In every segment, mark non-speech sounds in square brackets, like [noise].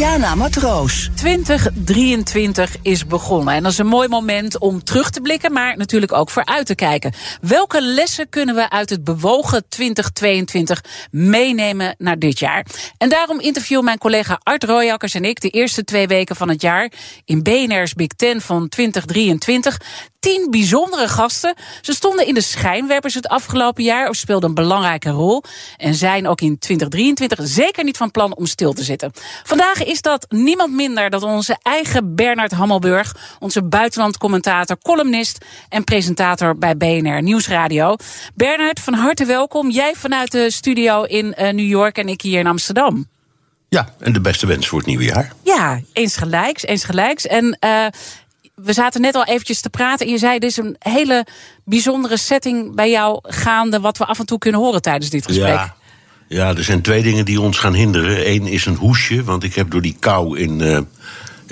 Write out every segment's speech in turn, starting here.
Diana Matroos. 2023 is begonnen. En dat is een mooi moment om terug te blikken, maar natuurlijk ook vooruit te kijken. Welke lessen kunnen we uit het bewogen 2022 meenemen naar dit jaar? En daarom interviewen mijn collega Art Royakkers en ik de eerste twee weken van het jaar in BNR's Big Ten van 2023 tien bijzondere gasten. Ze stonden in de schijnwerpers het afgelopen jaar of speelden een belangrijke rol. En zijn ook in 2023 zeker niet van plan om stil te zitten. Vandaag is dat niemand minder dan onze eigen Bernard Hammelburg. Onze buitenlandcommentator, columnist en presentator bij BNR Nieuwsradio. Bernard, van harte welkom. Jij vanuit de studio in uh, New York en ik hier in Amsterdam. Ja, en de beste wens voor het nieuwe jaar. Ja, eens gelijks, eens gelijks. En uh, we zaten net al eventjes te praten en je zei, dit is een hele bijzondere setting bij jou gaande, wat we af en toe kunnen horen tijdens dit gesprek. Ja. Ja, er zijn twee dingen die ons gaan hinderen. Eén is een hoesje, want ik heb door die kou in, uh,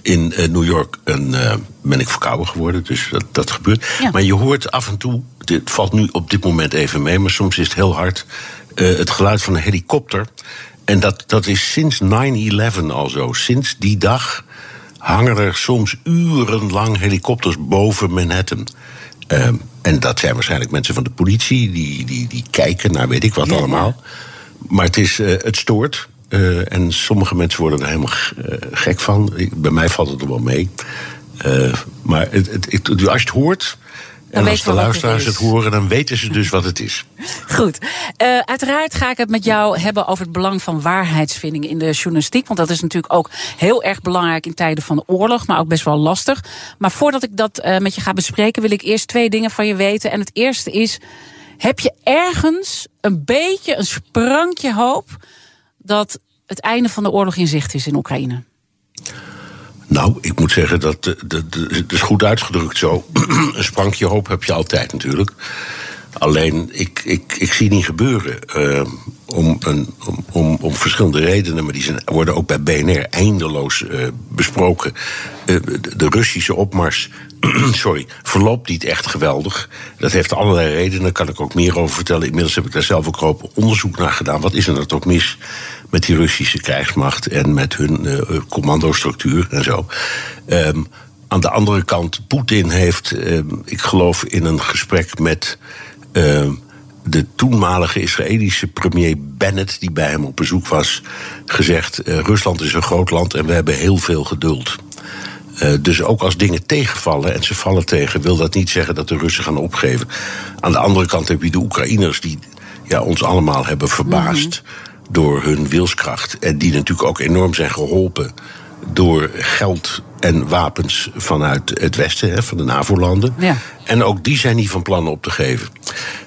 in uh, New York een, uh, ben ik verkouden geworden. Dus dat, dat gebeurt. Ja. Maar je hoort af en toe, het valt nu op dit moment even mee, maar soms is het heel hard, het geluid van een helikopter. En dat, dat is sinds 9-11 al zo. Sinds die dag hangen er soms urenlang helikopters boven Manhattan. Uh, en dat zijn waarschijnlijk mensen van de politie, die, die, die kijken naar weet ik wat ja, allemaal. Maar het, is, uh, het stoort. Uh, en sommige mensen worden er helemaal gek van. Ik, bij mij valt het er wel mee. maar het, het, het, als je het hoort, en als de luisteraars het, het, horen, dan weten ze dus wat het is. [laughs] Goed. Uh, uiteraard ga ik het met jou hebben over het belang van waarheidsvinding in de journalistiek. Want dat is natuurlijk ook heel erg belangrijk in tijden van oorlog, maar ook best wel lastig. Maar voordat ik dat uh, met je ga bespreken, wil ik eerst twee dingen van je weten. En het eerste is: heb je ergens een beetje een sprankje hoop dat het einde van de oorlog in zicht is in Oekraïne? Nou, ik moet zeggen dat het is goed uitgedrukt zo. [clears throat] een sprankje hoop heb je altijd natuurlijk. Alleen, ik, ik, ik zie niet gebeuren. Uh, om, een, om, om, om verschillende redenen, maar die zijn, worden ook bij BNR eindeloos uh, besproken. Uh, de, Russische opmars [clears throat] sorry, verloopt niet echt geweldig. Dat heeft allerlei redenen, daar kan ik ook meer over vertellen. Inmiddels heb ik daar zelf ook op onderzoek naar gedaan. Wat is er nou toch mis met die Russische krijgsmacht en met hun uh, commandostructuur en zo? Um, aan de andere kant, Poetin heeft, uh, ik geloof in een gesprek met uh, de toenmalige Israëlische premier Bennett, die bij hem op bezoek was, gezegd: Rusland is een groot land en we hebben heel veel geduld. Uh, dus ook als dingen tegenvallen en ze vallen tegen, wil dat niet zeggen dat de Russen gaan opgeven. Aan de andere kant heb je de Oekraïners die ja, ons allemaal hebben verbaasd -hmm. Door hun wilskracht. En die natuurlijk ook enorm zijn geholpen door geld en wapens vanuit het Westen, hè, van de NAVO-landen. Ja. En ook die zijn niet van plan op te geven.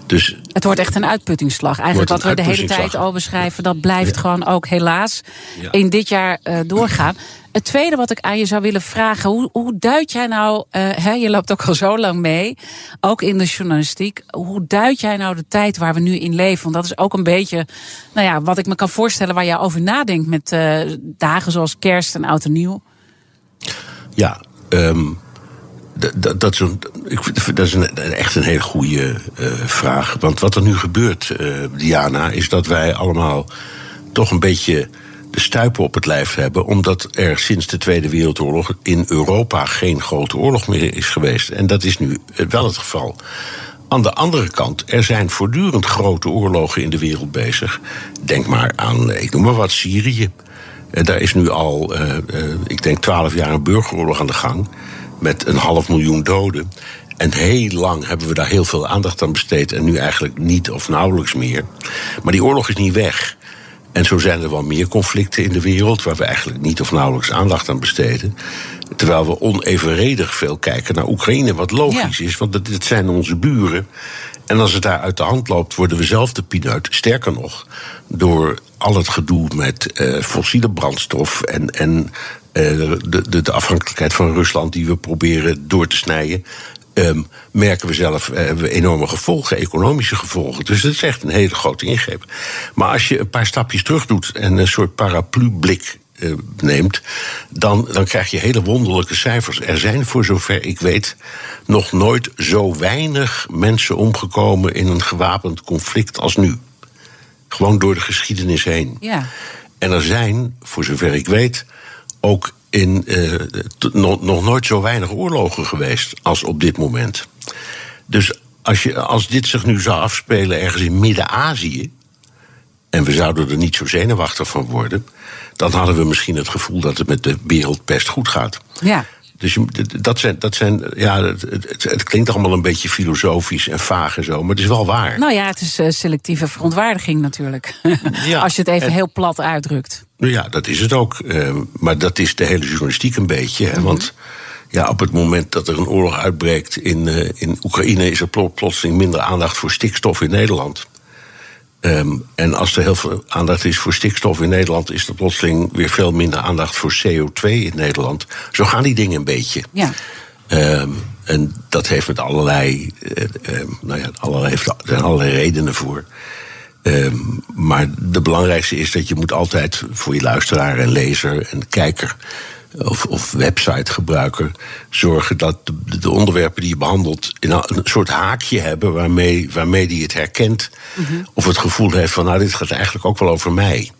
Dus het wordt echt een uitputtingsslag. Eigenlijk wat we de hele tijd al beschrijven, dat blijft ja. gewoon ook helaas ja. in dit jaar uh, doorgaan. Het tweede wat ik aan je zou willen vragen, hoe, hoe duid jij nou, uh, hè, je loopt ook al zo lang mee, ook in de journalistiek, hoe duid jij nou de tijd waar we nu in leven? Want dat is ook een beetje, nou ja, wat ik me kan voorstellen waar jij over nadenkt met uh, dagen zoals kerst en oud en nieuw. Ja, um, dat, dat, is, een, dat is een, echt een hele goede uh, vraag. Want wat er nu gebeurt, uh, Diana, is dat wij allemaal toch een beetje de stuipen op het lijf hebben. Omdat er sinds de Tweede Wereldoorlog in Europa geen grote oorlog meer is geweest. En dat is nu wel het geval. Aan de andere kant, er zijn voortdurend grote oorlogen in de wereld bezig. Denk maar aan, ik noem maar wat, Syrië. Daar is nu al, ik denk, twaalf jaar een burgeroorlog aan de gang. Met een half miljoen doden. En heel lang hebben we daar heel veel aandacht aan besteed. En nu eigenlijk niet of nauwelijks meer. Maar die oorlog is niet weg. En zo zijn er wel meer conflicten in de wereld. waar we eigenlijk niet of nauwelijks aandacht aan besteden. Terwijl we onevenredig veel kijken naar Oekraïne. Wat logisch ja. is, want dit zijn onze buren. En als het daar uit de hand loopt, worden we zelf de pineut. Sterker nog, door al het gedoe met uh, fossiele brandstof en, en de, de, de, afhankelijkheid van Rusland die we proberen door te snijden. Um, merken we zelf hebben we enorme gevolgen, economische gevolgen. Dus dat is echt een hele grote ingreep. Maar als je een paar stapjes terug doet en een soort paraplu-blik uh, neemt, dan, dan krijg je hele wonderlijke cijfers. Er zijn, voor zover ik weet, nog nooit zo weinig mensen omgekomen in een gewapend conflict als nu. Gewoon door de geschiedenis heen. Ja. En er zijn, voor zover ik weet, ook in, uh, nog, nog nooit zo weinig oorlogen geweest als op dit moment. Dus als, je, als dit zich nu zou afspelen ergens in Midden-Azië. en we zouden er niet zo zenuwachtig van worden. dan hadden we misschien het gevoel dat het met de wereld best goed gaat. Ja. Dus dat zijn, dat zijn ja, het, het, het, klinkt allemaal een beetje filosofisch en vaag en zo, maar het is wel waar. Nou ja, het is uh, selectieve verontwaardiging natuurlijk. [laughs] Ja, Als je het even heel plat uitdrukt. Nou ja, dat is het ook. Uh, maar dat is de hele journalistiek een beetje. Hè, mm -hmm. Want ja, op het moment dat er een oorlog uitbreekt in, uh, in Oekraïne, is er plotseling minder aandacht voor stikstof in Nederland. Um, en als er heel veel aandacht is voor stikstof in Nederland, is er plotseling weer veel minder aandacht voor CO2 in Nederland. Zo gaan die dingen een beetje. Ja. Um, en dat heeft met allerlei, uh, nou ja, allerlei, er zijn allerlei redenen voor. Um, maar de belangrijkste is dat je moet altijd voor je luisteraar en lezer en kijker of, of websitegebruiker zorgen dat de, de, onderwerpen die je behandelt een soort haakje hebben waarmee, waarmee die het herkent. Mm -hmm. Of het gevoel heeft van nou, dit gaat eigenlijk ook wel over mij.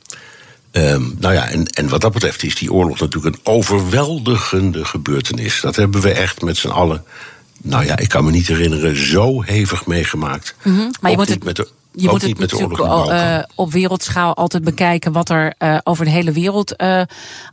Um, nou ja, en, en wat dat betreft is die oorlog natuurlijk een overweldigende gebeurtenis. Dat hebben we echt met z'n allen. Nou ja, ik kan me niet herinneren, zo hevig meegemaakt. Mm -hmm. Maar je moet het... met de, je moet het natuurlijk uh, op wereldschaal altijd bekijken wat er uh, over de hele wereld uh,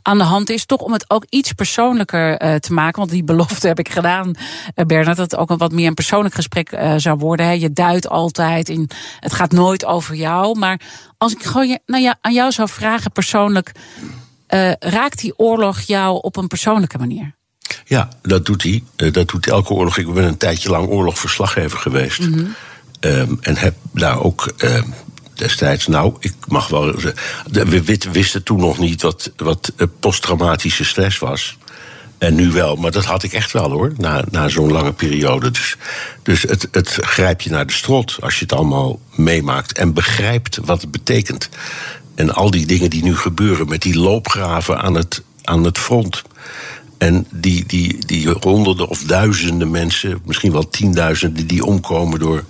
aan de hand is. Toch om het ook iets persoonlijker te maken. Want die belofte heb ik gedaan, Bernard, dat het ook een wat meer een persoonlijk gesprek zou worden. Hè. Je duidt altijd in, het gaat nooit over jou. Maar als ik gewoon je, nou ja, aan jou zou vragen persoonlijk, raakt die oorlog jou op een persoonlijke manier? Ja, dat doet hij. dat doet elke oorlog. Ik ben een tijdje lang oorlogverslaggever geweest. Mm -hmm. Um, en heb daar ook um, destijds, nou, ik mag wel. We wisten toen nog niet wat, wat posttraumatische stress was. En nu wel, maar dat had ik echt wel hoor, na, na zo'n lange periode. Dus, dus het, het grijp je naar de strot als je het allemaal meemaakt en begrijpt wat het betekent. En al die dingen die nu gebeuren met die loopgraven aan het, aan het front. En die, die, die honderden of duizenden mensen, misschien wel tienduizenden, die omkomen door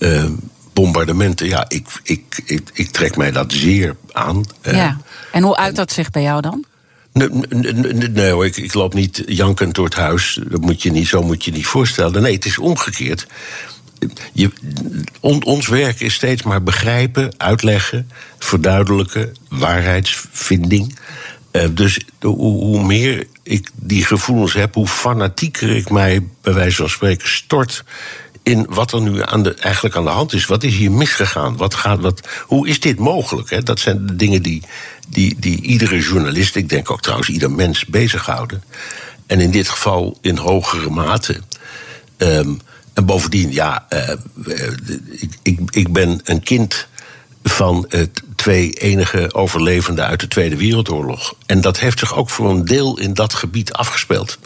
uh, bombardementen. Ja, ik, ik, ik, ik, trek mij dat zeer aan. Ja. En hoe uit dat zich bij jou dan? Nee, nee, nee hoor, ik, ik, loop niet jankend door het huis. Dat moet je niet, zo moet je niet voorstellen. Nee, het is omgekeerd. Je, on, ons werk is steeds maar begrijpen, uitleggen, verduidelijken, waarheidsvinding. Uh, dus hoe, hoe, meer ik die gevoelens heb, hoe fanatieker ik mij bij wijze van spreken stort in wat er nu aan de, eigenlijk aan de hand is. Wat is hier misgegaan? Wat gaat, wat, hoe is dit mogelijk? Hè? Dat zijn de dingen die, die, die iedere journalist, ik denk ook trouwens ieder mens, bezighouden. En in dit geval in hogere mate. Um, en bovendien, ja, uh, ik, ik, ik ben een kind van het twee enige overlevenden uit de Tweede Wereldoorlog. En dat heeft zich ook voor een deel in dat gebied afgespeeld.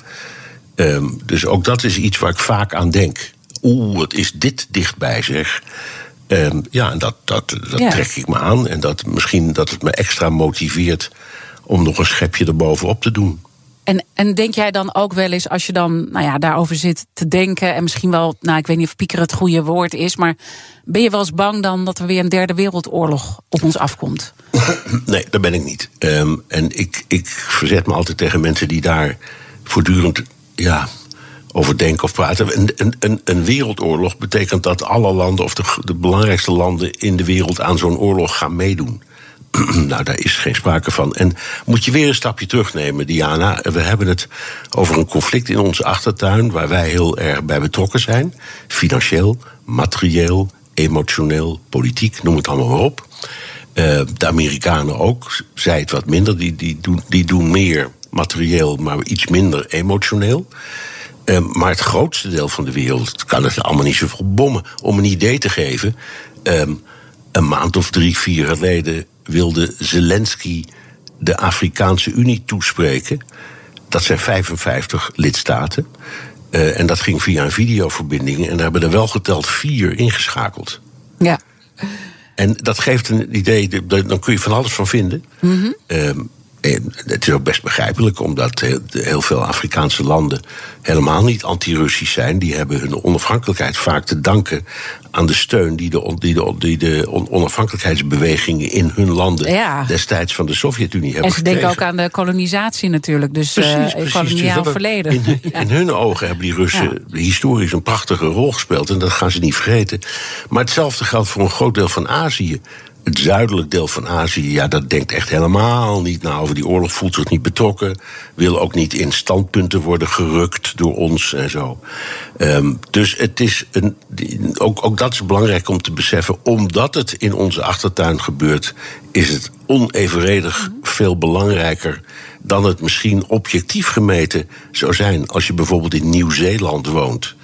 Um, dus ook dat is iets waar ik vaak aan denk oeh, wat is dit dichtbij zeg. Um, ja, en dat, dat, dat ja. trek ik me aan. En dat misschien dat het me extra motiveert om nog een schepje erbovenop te doen. En, en denk jij dan ook wel eens, als je dan nou ja, daarover zit te denken... en misschien wel, nou ik weet niet of pieker het goede woord is... maar ben je wel eens bang dan dat er weer een derde wereldoorlog op ons afkomt? [laughs] Nee, dat ben ik niet. Um, en ik, ik verzet me altijd tegen mensen die daar voortdurend... ja, over denken of praten. Een, een, een, wereldoorlog betekent dat alle landen, of de, de belangrijkste landen in de wereld, aan zo'n oorlog gaan meedoen. [clears throat] nou, daar is geen sprake van. En moet je weer een stapje terugnemen, Diana. We hebben het over een conflict in onze achtertuin waar wij heel erg bij betrokken zijn. Financieel, materieel, emotioneel, politiek, noem het allemaal maar op. Uh, de Amerikanen ook, zij het wat minder. Die, die, doen, die doen meer materieel, maar iets minder emotioneel. Uh, maar het grootste deel van de wereld kan het allemaal niet zoveel bommen. Om een idee te geven, um, een maand of drie, vier geleden wilde Zelensky de Afrikaanse Unie toespreken. Dat zijn 55 lidstaten. Uh, en dat ging via een videoverbinding. En daar hebben er wel geteld vier ingeschakeld. Ja. En dat geeft een idee, dan kun je van alles van vinden. Mm -hmm. En het is ook best begrijpelijk, omdat heel veel Afrikaanse landen helemaal niet anti-Russisch zijn. Die hebben hun onafhankelijkheid vaak te danken aan de steun die de, die de, die de onafhankelijkheidsbewegingen in hun landen destijds van de Sovjet-Unie hebben En ze denken ook aan de kolonisatie natuurlijk, dus precies, uh, koloniaal dus verleden. In, [laughs] in, hun ogen hebben die Russen historisch een prachtige rol gespeeld en dat gaan ze niet vergeten. Maar hetzelfde geldt voor een groot deel van Azië het zuidelijk deel van Azië, ja, dat denkt echt helemaal niet na. Over die oorlog, voelt zich niet betrokken, wil ook niet in standpunten worden gerukt door ons en zo. Um, dus het is een, ook, ook dat is belangrijk om te beseffen, omdat het in onze achtertuin gebeurt, is het onevenredig veel belangrijker dan het misschien objectief gemeten zou zijn als je bijvoorbeeld in Nieuw-Zeeland woont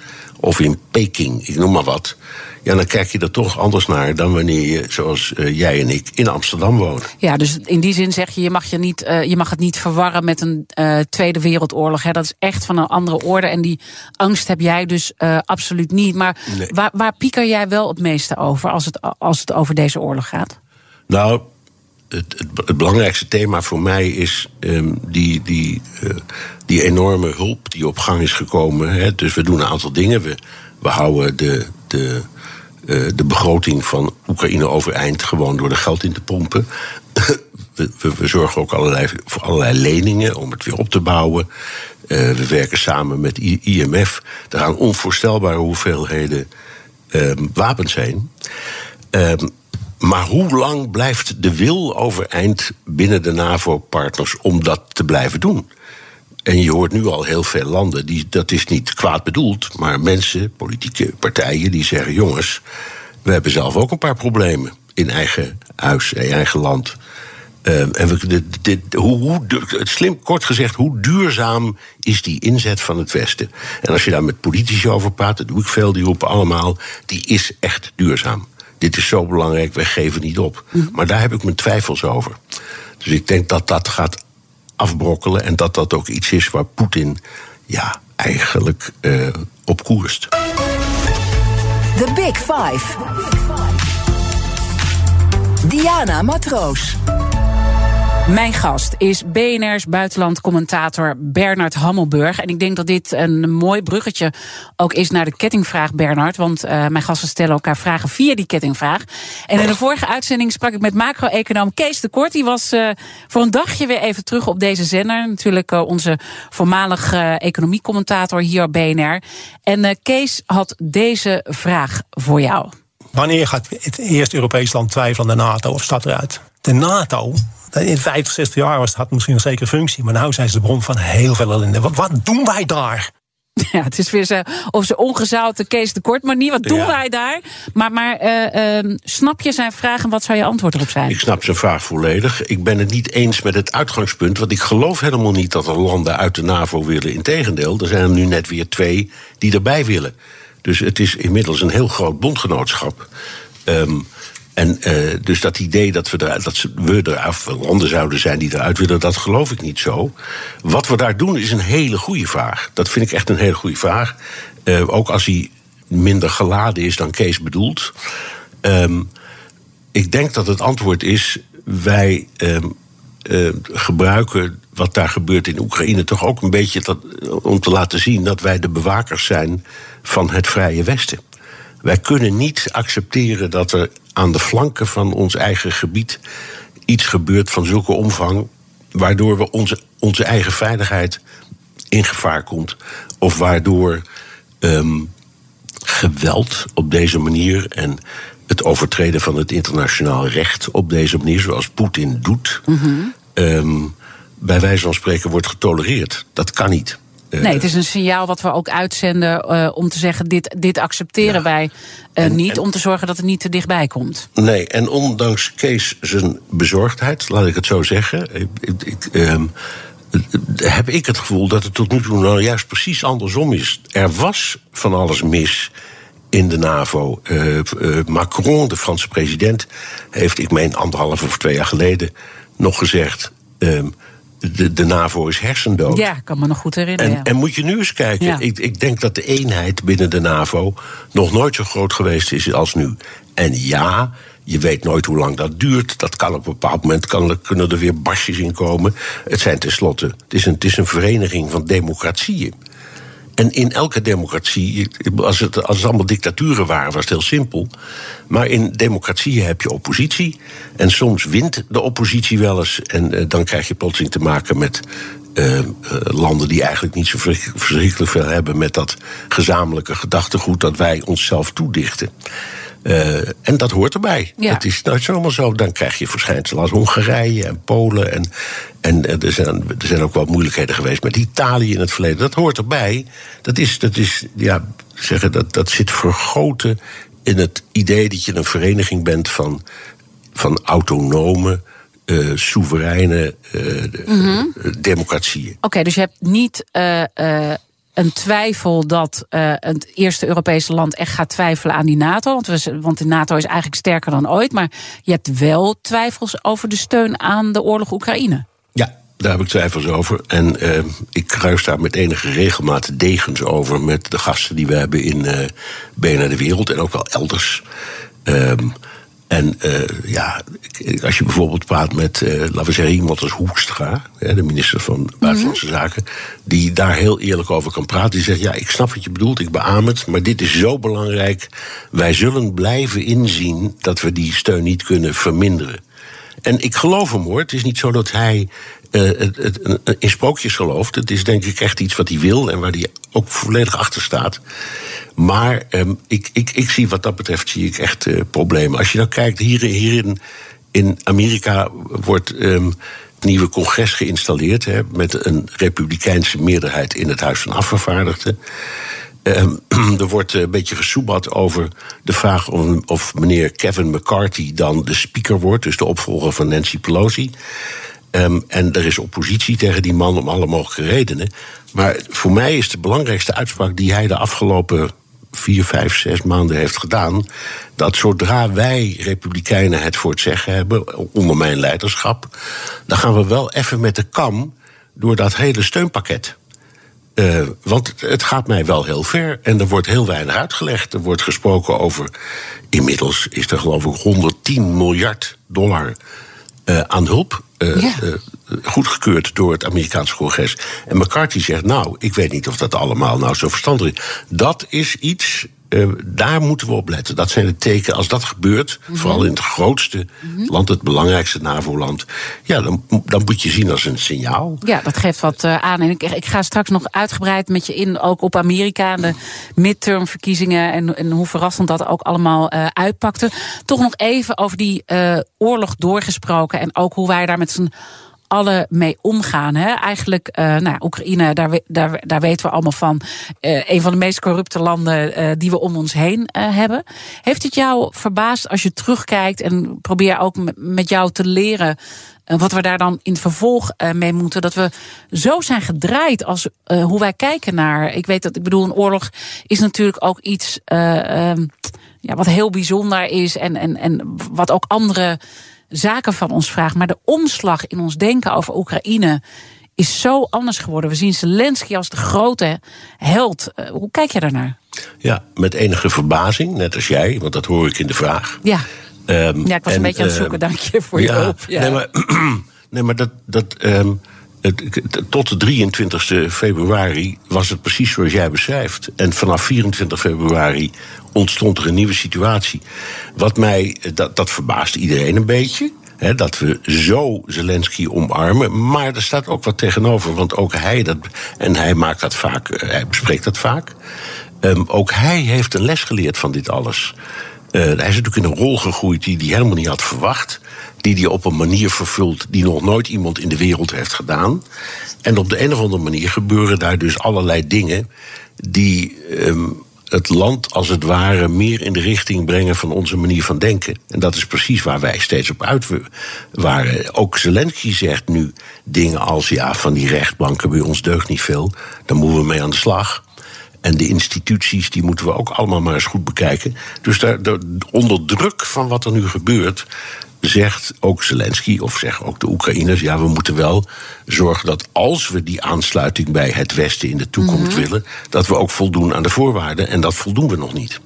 of in Peking, ik noem maar wat ja, dan kijk je er toch anders naar dan wanneer je, zoals uh, jij en ik, in Amsterdam wonen. Ja, dus in die zin zeg je, je mag, je niet, uh, je mag het niet verwarren met een uh, Tweede Wereldoorlog. Hè. Dat is echt van een andere orde. En die angst heb jij dus absoluut niet. Maar nee. waar, waar pieker jij wel het meeste over als het, als het over deze oorlog gaat? Nou, het, het, belangrijkste thema voor mij is um, die, die, uh, die enorme hulp die op gang is gekomen. Hè. Dus we doen een aantal dingen. We, we houden de, de uh, de begroting van Oekraïne overeind gewoon door er geld in te pompen. [laughs] we, we, zorgen ook allerlei, voor allerlei leningen om het weer op te bouwen. Uh, we werken samen met IMF. Er gaan onvoorstelbare hoeveelheden uh, wapens heen. Um, maar hoe lang blijft de wil overeind binnen de NAVO-partners om dat te blijven doen? En je hoort nu al heel veel landen, die, dat is niet kwaad bedoeld, maar mensen, politieke partijen, die zeggen: jongens, we hebben zelf ook een paar problemen in eigen huis, in eigen land. Uh, en we, dit, hoe, hoe, het slim, kort gezegd, hoe duurzaam is die inzet van het Westen? En als je daar met politici over praat, dat doe ik veel, die roepen allemaal: die is echt duurzaam. Dit is zo belangrijk, wij geven niet op. Mm. Maar daar heb ik mijn twijfels over. Dus ik denk dat dat gaat afbrokkelen. En dat dat ook iets is waar Poetin ja, eigenlijk uh, op koerst. The Big Five. Diana Matroos. Mijn gast is BNR's buitenlandcommentator Bernard Hammelburg. En ik denk dat dit een mooi bruggetje ook is naar de kettingvraag, Bernard. Want uh, mijn gasten stellen elkaar vragen via die kettingvraag. En in de vorige uitzending sprak ik met macro-econoom Kees de Kort. Die was uh, voor een dagje weer even terug op deze zender. Natuurlijk uh, onze voormalig economiecommentator hier op BNR. En Kees had deze vraag voor jou. Wanneer gaat het eerste Europees land twijfelen aan de NATO of staat eruit? De NATO in 50, 60 jaar was het misschien een zekere functie. Maar nu zijn ze de bron van heel veel ellende. Wat, wat doen wij daar? [laughs] Ja, het is weer zo, of ze ongezouten Kees de Kort manier. Wat doen ja. wij daar? Maar, maar uh, uh, snap je zijn vraag en wat zou je antwoord erop zijn? Ik snap zijn vraag volledig. Ik ben het niet eens met het uitgangspunt. Want ik geloof helemaal niet dat er landen uit de NAVO willen. Integendeel, er zijn er nu net weer twee die erbij willen. Dus het is inmiddels een heel groot bondgenootschap. Um, en uh, dus dat idee dat we, er, dat we eraf, landen zouden zijn die eruit willen, dat geloof ik niet zo. Wat we daar doen is een hele goede vraag. Dat vind ik echt een hele goede vraag. Uh, ook als hij minder geladen is dan Kees bedoelt. Um, ik denk dat het antwoord is: wij um, uh, gebruiken wat daar gebeurt in Oekraïne toch ook een beetje dat, om te laten zien dat wij de bewakers zijn van het vrije Westen. Wij kunnen niet accepteren dat er aan de flanken van ons eigen gebied iets gebeurt van zulke omvang. waardoor we onze, onze eigen veiligheid in gevaar komt. Of waardoor um, geweld op deze manier en het overtreden van het internationaal recht op deze manier, zoals Poetin doet, mm -hmm. um, bij wijze van spreken wordt getolereerd. Dat kan niet. Nee, het is een signaal wat we ook uitzenden uh, om te zeggen: dit, dit accepteren ja. wij uh, en, niet, en, om te zorgen dat het niet te dichtbij komt. Nee, en ondanks Kees zijn bezorgdheid, laat ik het zo zeggen. Ik, ik, um, heb ik het gevoel dat het tot nu toe nou juist precies andersom is. Er was van alles mis in de NAVO. Uh, Macron, de Franse president, heeft, ik meen anderhalf of twee jaar geleden, nog gezegd: ehm, de, de NAVO is hersendood. Ja, ik kan me nog goed herinneren. En, ja. en moet je nu eens kijken. Ja. Ik, ik denk dat de eenheid binnen de NAVO nog nooit zo groot geweest is als nu. En ja, je weet nooit hoe lang dat duurt. Dat kan op een bepaald moment kan, kunnen er weer basjes in komen. Het zijn tenslotte, het is een, het is een vereniging van democratieën. En in elke democratie, als het, als allemaal dictaturen waren, was het heel simpel. Maar in democratieën heb je oppositie. En soms wint de oppositie wel eens. En eh, dan krijg je plotseling te maken met eh, eh, landen die eigenlijk niet zo verschrik- verschrikkelijk veel hebben met dat gezamenlijke gedachtegoed dat wij onszelf toedichten. Eh, en dat hoort erbij. Ja. Het is nooit zomaar zo. Dan krijg je verschijnselen als Hongarije en Polen. En, en eh, er, zijn, er zijn ook wel moeilijkheden geweest met Italië in het verleden. Dat hoort erbij. Dat, is, dat, is, ja, zeggen, dat, dat zit vergoten in het idee dat je een vereniging bent van, van autonome, eh, soevereine eh, democratieën. Oké, dus je hebt niet een twijfel dat eh, het eerste Europese land echt gaat twijfelen aan die NATO. Want, we, want de NATO is eigenlijk sterker dan ooit. Maar je hebt wel twijfels over de steun aan de oorlog Oekraïne. Ja, daar heb ik twijfels over. En eh, ik kruis daar met enige regelmaat degens over met de gasten die we hebben in eh BNR de Wereld en ook wel elders. Ehm, en eh, ja, als je bijvoorbeeld praat met, eh, laten we zeggen, iemand als Hoekstra, de minister van Buitenlandse Zaken, die daar heel eerlijk over kan praten. Die zegt: Ja, ik snap wat je bedoelt, ik beaam het, maar dit is zo belangrijk. Wij zullen blijven inzien dat we die steun niet kunnen verminderen. En ik geloof hem hoor. Het is niet zo dat hij eh, in sprookjes gelooft. Het is denk ik echt iets wat hij wil en waar hij ook volledig achter staat. Maar ehm, ik, ik, ik zie wat dat betreft zie ik echt eh, problemen. Als je nou kijkt, hier, hier in, in Amerika wordt ehm, het nieuwe congres geïnstalleerd... Hè, met een republikeinse meerderheid in het Huis van Afgevaardigden. Ehm, [clears throat] er wordt eh, een beetje gesoebat over de vraag of, of meneer Kevin McCarthy dan de speaker wordt, dus de opvolger van Nancy Pelosi. Ehm, en er is oppositie tegen die man om alle mogelijke redenen. Maar voor mij is de belangrijkste uitspraak die hij de afgelopen vier, vijf, zes maanden heeft gedaan. Dat zodra wij Republikeinen het voor het zeggen hebben, onder mijn leiderschap, dan gaan we wel even met de kam door dat hele steunpakket. Eh, want het gaat mij wel heel ver en er wordt heel weinig uitgelegd. Er wordt gesproken over. Inmiddels is er geloof ik 110 miljard dollar eh, aan hulp. eh, Ja. Goedgekeurd door het Amerikaanse congres. En McCarthy zegt: Nou, ik weet niet of dat allemaal nou zo verstandig is. Dat is iets. eh, daar moeten we op letten. Dat zijn de tekenen. Als dat gebeurt, vooral in het grootste land, het belangrijkste NAVO-land, ja, dan, dan moet je zien als een signaal. Ja, dat geeft wat eh, aan. En ik, ik ga straks nog uitgebreid met je in, ook op Amerika en de midtermverkiezingen en, en hoe verrassend dat ook allemaal eh, uitpakte. Toch nog even over die oorlog doorgesproken en ook hoe wij daar met z'n allen mee omgaan. Hè? Eigenlijk, eh, nou, Oekraïne, daar, daar, daar weten we allemaal van. eh, een van de meest corrupte landen eh, die we om ons heen hebben. Heeft het jou verbaasd als je terugkijkt en probeer ook met jou te leren wat we daar dan in het vervolg mee moeten. Dat we zo zijn gedraaid als hoe wij kijken naar. Ik weet dat, ik bedoel, een oorlog is natuurlijk ook iets eh, ehm, ja, wat heel bijzonder is. En, en, en wat ook andere zaken van ons vraagt. Maar de omslag in ons denken over Oekraïne is zo anders geworden. We zien Zelensky als de grote held. Eh, hoe kijk je daarnaar? Ja, met enige verbazing, net als jij, want dat hoor ik in de vraag. Ja, Ehm, ja ik was en, een beetje aan het ehm, zoeken. Dank je voor je hulp. Ja. Nee, maar, [clears throat] nee, maar dat. dat ehm, tot de 23 februari was het precies zoals jij beschrijft. En vanaf 24 februari ontstond er een nieuwe situatie. Wat mij, eh, dat, dat verbaast iedereen een beetje. Dat we zo Zelensky omarmen. Maar er staat ook wat tegenover. Want ook hij, dat, en hij maakt dat vaak, eh, hij bespreekt dat vaak. Ehm, ook hij heeft een les geleerd van dit alles. Eh, hij is natuurlijk in een rol gegroeid die hij helemaal niet had verwacht. Die hij op een manier vervult die nog nooit iemand in de wereld heeft gedaan. En op de een of andere manier gebeuren daar dus allerlei dingen die ehm, het land als het ware meer in de richting brengen van onze manier van denken. En dat is precies waar wij steeds op uit waren. Ook Zelensky zegt nu dingen als: ja, van die rechtbanken bij ons deugt niet veel. Daar moeten we mee aan de slag. En de instituties, die moeten we ook allemaal maar eens goed bekijken. Dus daar, daar, onder druk van wat er nu gebeurt, zegt ook Zelensky, of zeggen ook de Oekraïners, ja, we moeten wel zorgen dat als we die aansluiting bij het Westen in de toekomst willen, dat we ook voldoen aan de voorwaarden. En dat voldoen we nog niet.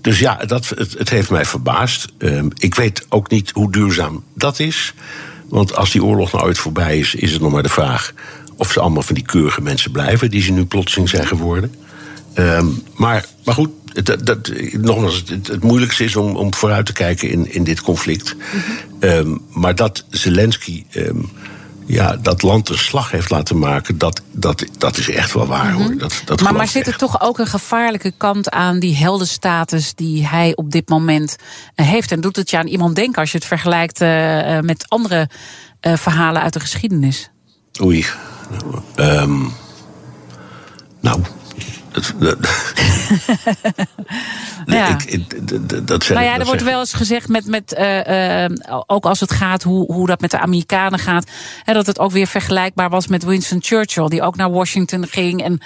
Dus ja, dat, het, het heeft mij verbaasd. Ehm, ik weet ook niet hoe duurzaam dat is. Want als die oorlog nou ooit voorbij is, is het nog maar de vraag of ze allemaal van die keurige mensen blijven, die ze nu plotseling zijn geworden. Ehm, maar, maar goed, het, dat, nogmaals, het, het moeilijkste is om, om vooruit te kijken in, in dit conflict. Ehm, maar dat Zelensky ehm, ja, dat land een slag heeft laten maken, dat, dat, dat is echt wel waar hoor. Dat, dat maar, maar zit er echt. toch ook een gevaarlijke kant aan die heldenstatus die hij op dit moment eh, heeft? En doet het je aan iemand denken als je het vergelijkt eh, eh, met andere verhalen uit de geschiedenis? Oei. Nou. Dat, [laughs] Ja. ik, dat zeg ja, dat er wordt zeg- wel eens gezegd, met, met, eh, eh, ook als het gaat hoe, hoe dat met de Amerikanen gaat, hè, dat het ook weer vergelijkbaar was met Winston Churchill, die ook naar Washington ging. En,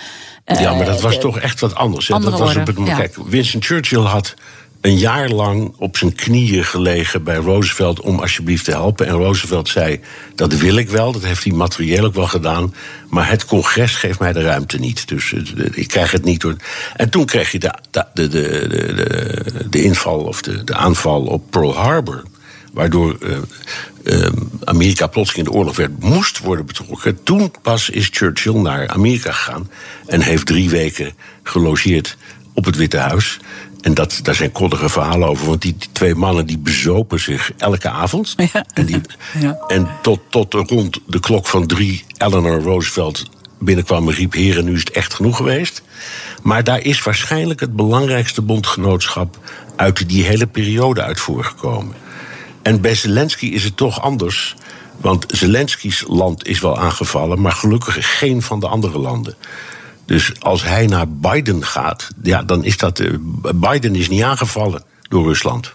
eh, Ja, maar dat was toch echt wat anders. Hè? Dat was op het, moment- ja. Kijk, Winston Churchill had een jaar lang op zijn knieën gelegen bij Roosevelt om alsjeblieft te helpen. En Roosevelt zei: Dat wil ik wel, dat heeft hij materieel ook wel gedaan. Maar het congres geeft mij de ruimte niet. Dus ik krijg het niet door. En toen kreeg je de, de, de, de, de, de inval of de, de aanval op Pearl Harbor. Waardoor eh, eh, Amerika plotseling in de oorlog werd, moest worden betrokken. Toen pas is Churchill naar Amerika gegaan en heeft drie weken gelogeerd op het Witte Huis. En dat, daar zijn koddige verhalen over, want die, die twee mannen die bezopen zich elke avond. Ja. En, die, [laughs] Ja. en tot, tot rond de klok van drie Eleanor Roosevelt binnenkwam en riep: Heren, nu is het echt genoeg geweest. Maar daar is waarschijnlijk het belangrijkste bondgenootschap uit die hele periode uit voorgekomen. En bij Zelensky is het toch anders. Want Zelensky's land is wel aangevallen, maar gelukkig geen van de andere landen. Dus als hij naar Biden gaat, ja, dan is dat. eh, Biden is niet aangevallen door Rusland.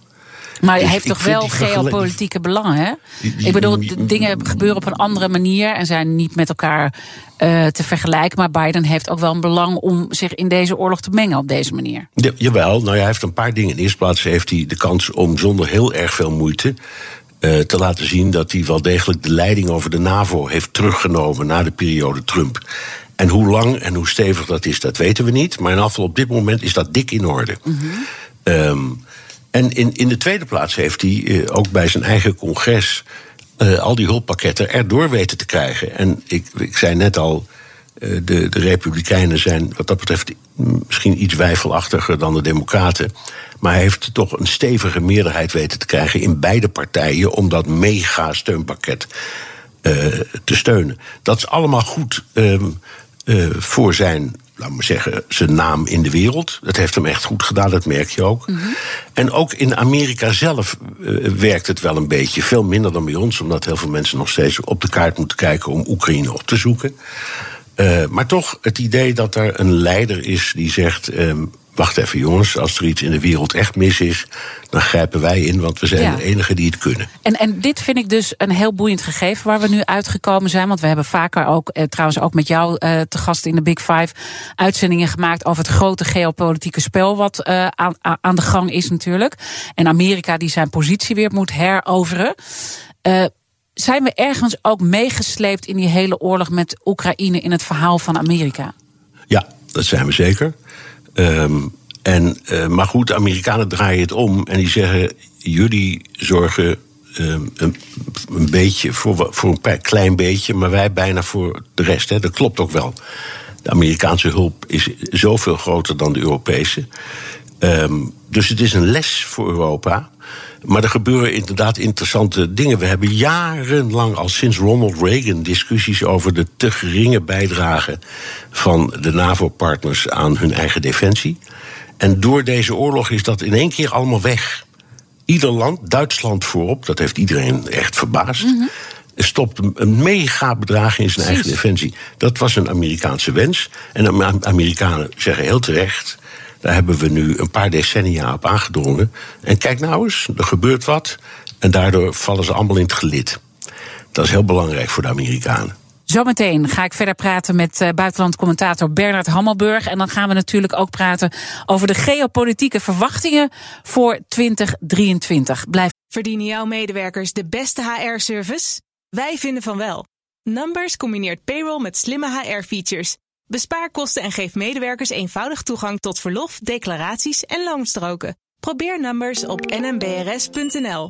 Maar hij Dus heeft toch wel geopolitieke belangen, hè? Ik bedoel, dingen gebeuren op een andere manier en zijn niet met elkaar eh, te vergelijken. Maar Biden heeft ook wel een belang om zich in deze oorlog te mengen op deze manier. Ja, jawel, nou ja, hij heeft een paar dingen. In eerste plaats heeft hij de kans om zonder heel erg veel moeite eh, te laten zien dat hij wel degelijk de leiding over de NAVO heeft teruggenomen na de periode Trump. En hoe lang en hoe stevig dat is, dat weten we niet. Maar in afval op dit moment is dat dik in orde. Ehm, en in, in de tweede plaats heeft hij eh, ook bij zijn eigen congres eh, al die hulppakketten erdoor weten te krijgen. En ik, ik zei net al, eh, de, de Republikeinen zijn wat dat betreft misschien iets weifelachtiger dan de Democraten. Maar hij heeft toch een stevige meerderheid weten te krijgen in beide partijen om dat mega steunpakket te steunen. Dat is allemaal goed ehm, eh, voor zijn, laten we zeggen, zijn naam in de wereld. Dat heeft hem echt goed gedaan, dat merk je ook. En ook in Amerika zelf eh, werkt het wel een beetje. Veel minder dan bij ons, omdat heel veel mensen nog steeds op de kaart moeten kijken om Oekraïne op te zoeken. Eh, maar toch het idee dat er een leider is die zegt. ehm, Wacht even, jongens, als er iets in de wereld echt mis is, dan grijpen wij in, want we zijn Ja. de enigen die het kunnen. En, en dit vind ik dus een heel boeiend gegeven waar we nu uitgekomen zijn. Want we hebben vaker ook, eh, trouwens ook met jou eh, te gast in de Big Five, uitzendingen gemaakt over het grote geopolitieke spel wat eh, aan, aan- aan de gang is natuurlijk. En Amerika die zijn positie weer moet heroveren. Eh, zijn we ergens ook meegesleept in die hele oorlog met Oekraïne in het verhaal van Amerika? Ja, dat zijn we zeker. Ehm, en, eh, maar goed, de Amerikanen draaien het om en die zeggen: jullie zorgen ehm, een, beetje voor, voor een klein beetje, maar wij bijna voor de rest. Hè. Dat klopt ook wel. De Amerikaanse hulp is zoveel groter dan de Europese. Ehm, dus het is een les voor Europa. Maar er gebeuren inderdaad interessante dingen. We hebben jarenlang, al sinds Ronald Reagan, discussies over de te geringe bijdrage van de NAVO-partners aan hun eigen defensie. En door deze oorlog is dat in één keer allemaal weg. Ieder land, Duitsland voorop, dat heeft iedereen echt verbaasd. Stopt een- mega bedrag in zijn eigen defensie. Dat was een Amerikaanse wens. En de Amerikanen zeggen heel terecht. Daar hebben we nu een paar decennia op aangedrongen. En kijk nou eens, er gebeurt wat. En daardoor vallen ze allemaal in het gelid. Dat is heel belangrijk voor de Amerikanen. Zometeen ga ik verder praten met uh, buitenlandcommentator Bernard Hammelburg. En dan gaan we natuurlijk ook praten over de geopolitieke verwachtingen voor 2023. Blijf. Verdienen jouw medewerkers de beste HR-service? Wij vinden van wel. Numbers combineert payroll met slimme HR-features. Bespaar kosten en geef medewerkers eenvoudig toegang tot verlof, declaraties en loonstroken. Probeer Numbers op nmbrs.nl.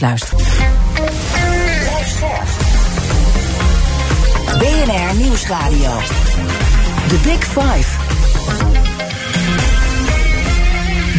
Luisteren. BNR Nieuwsradio. The Big Five.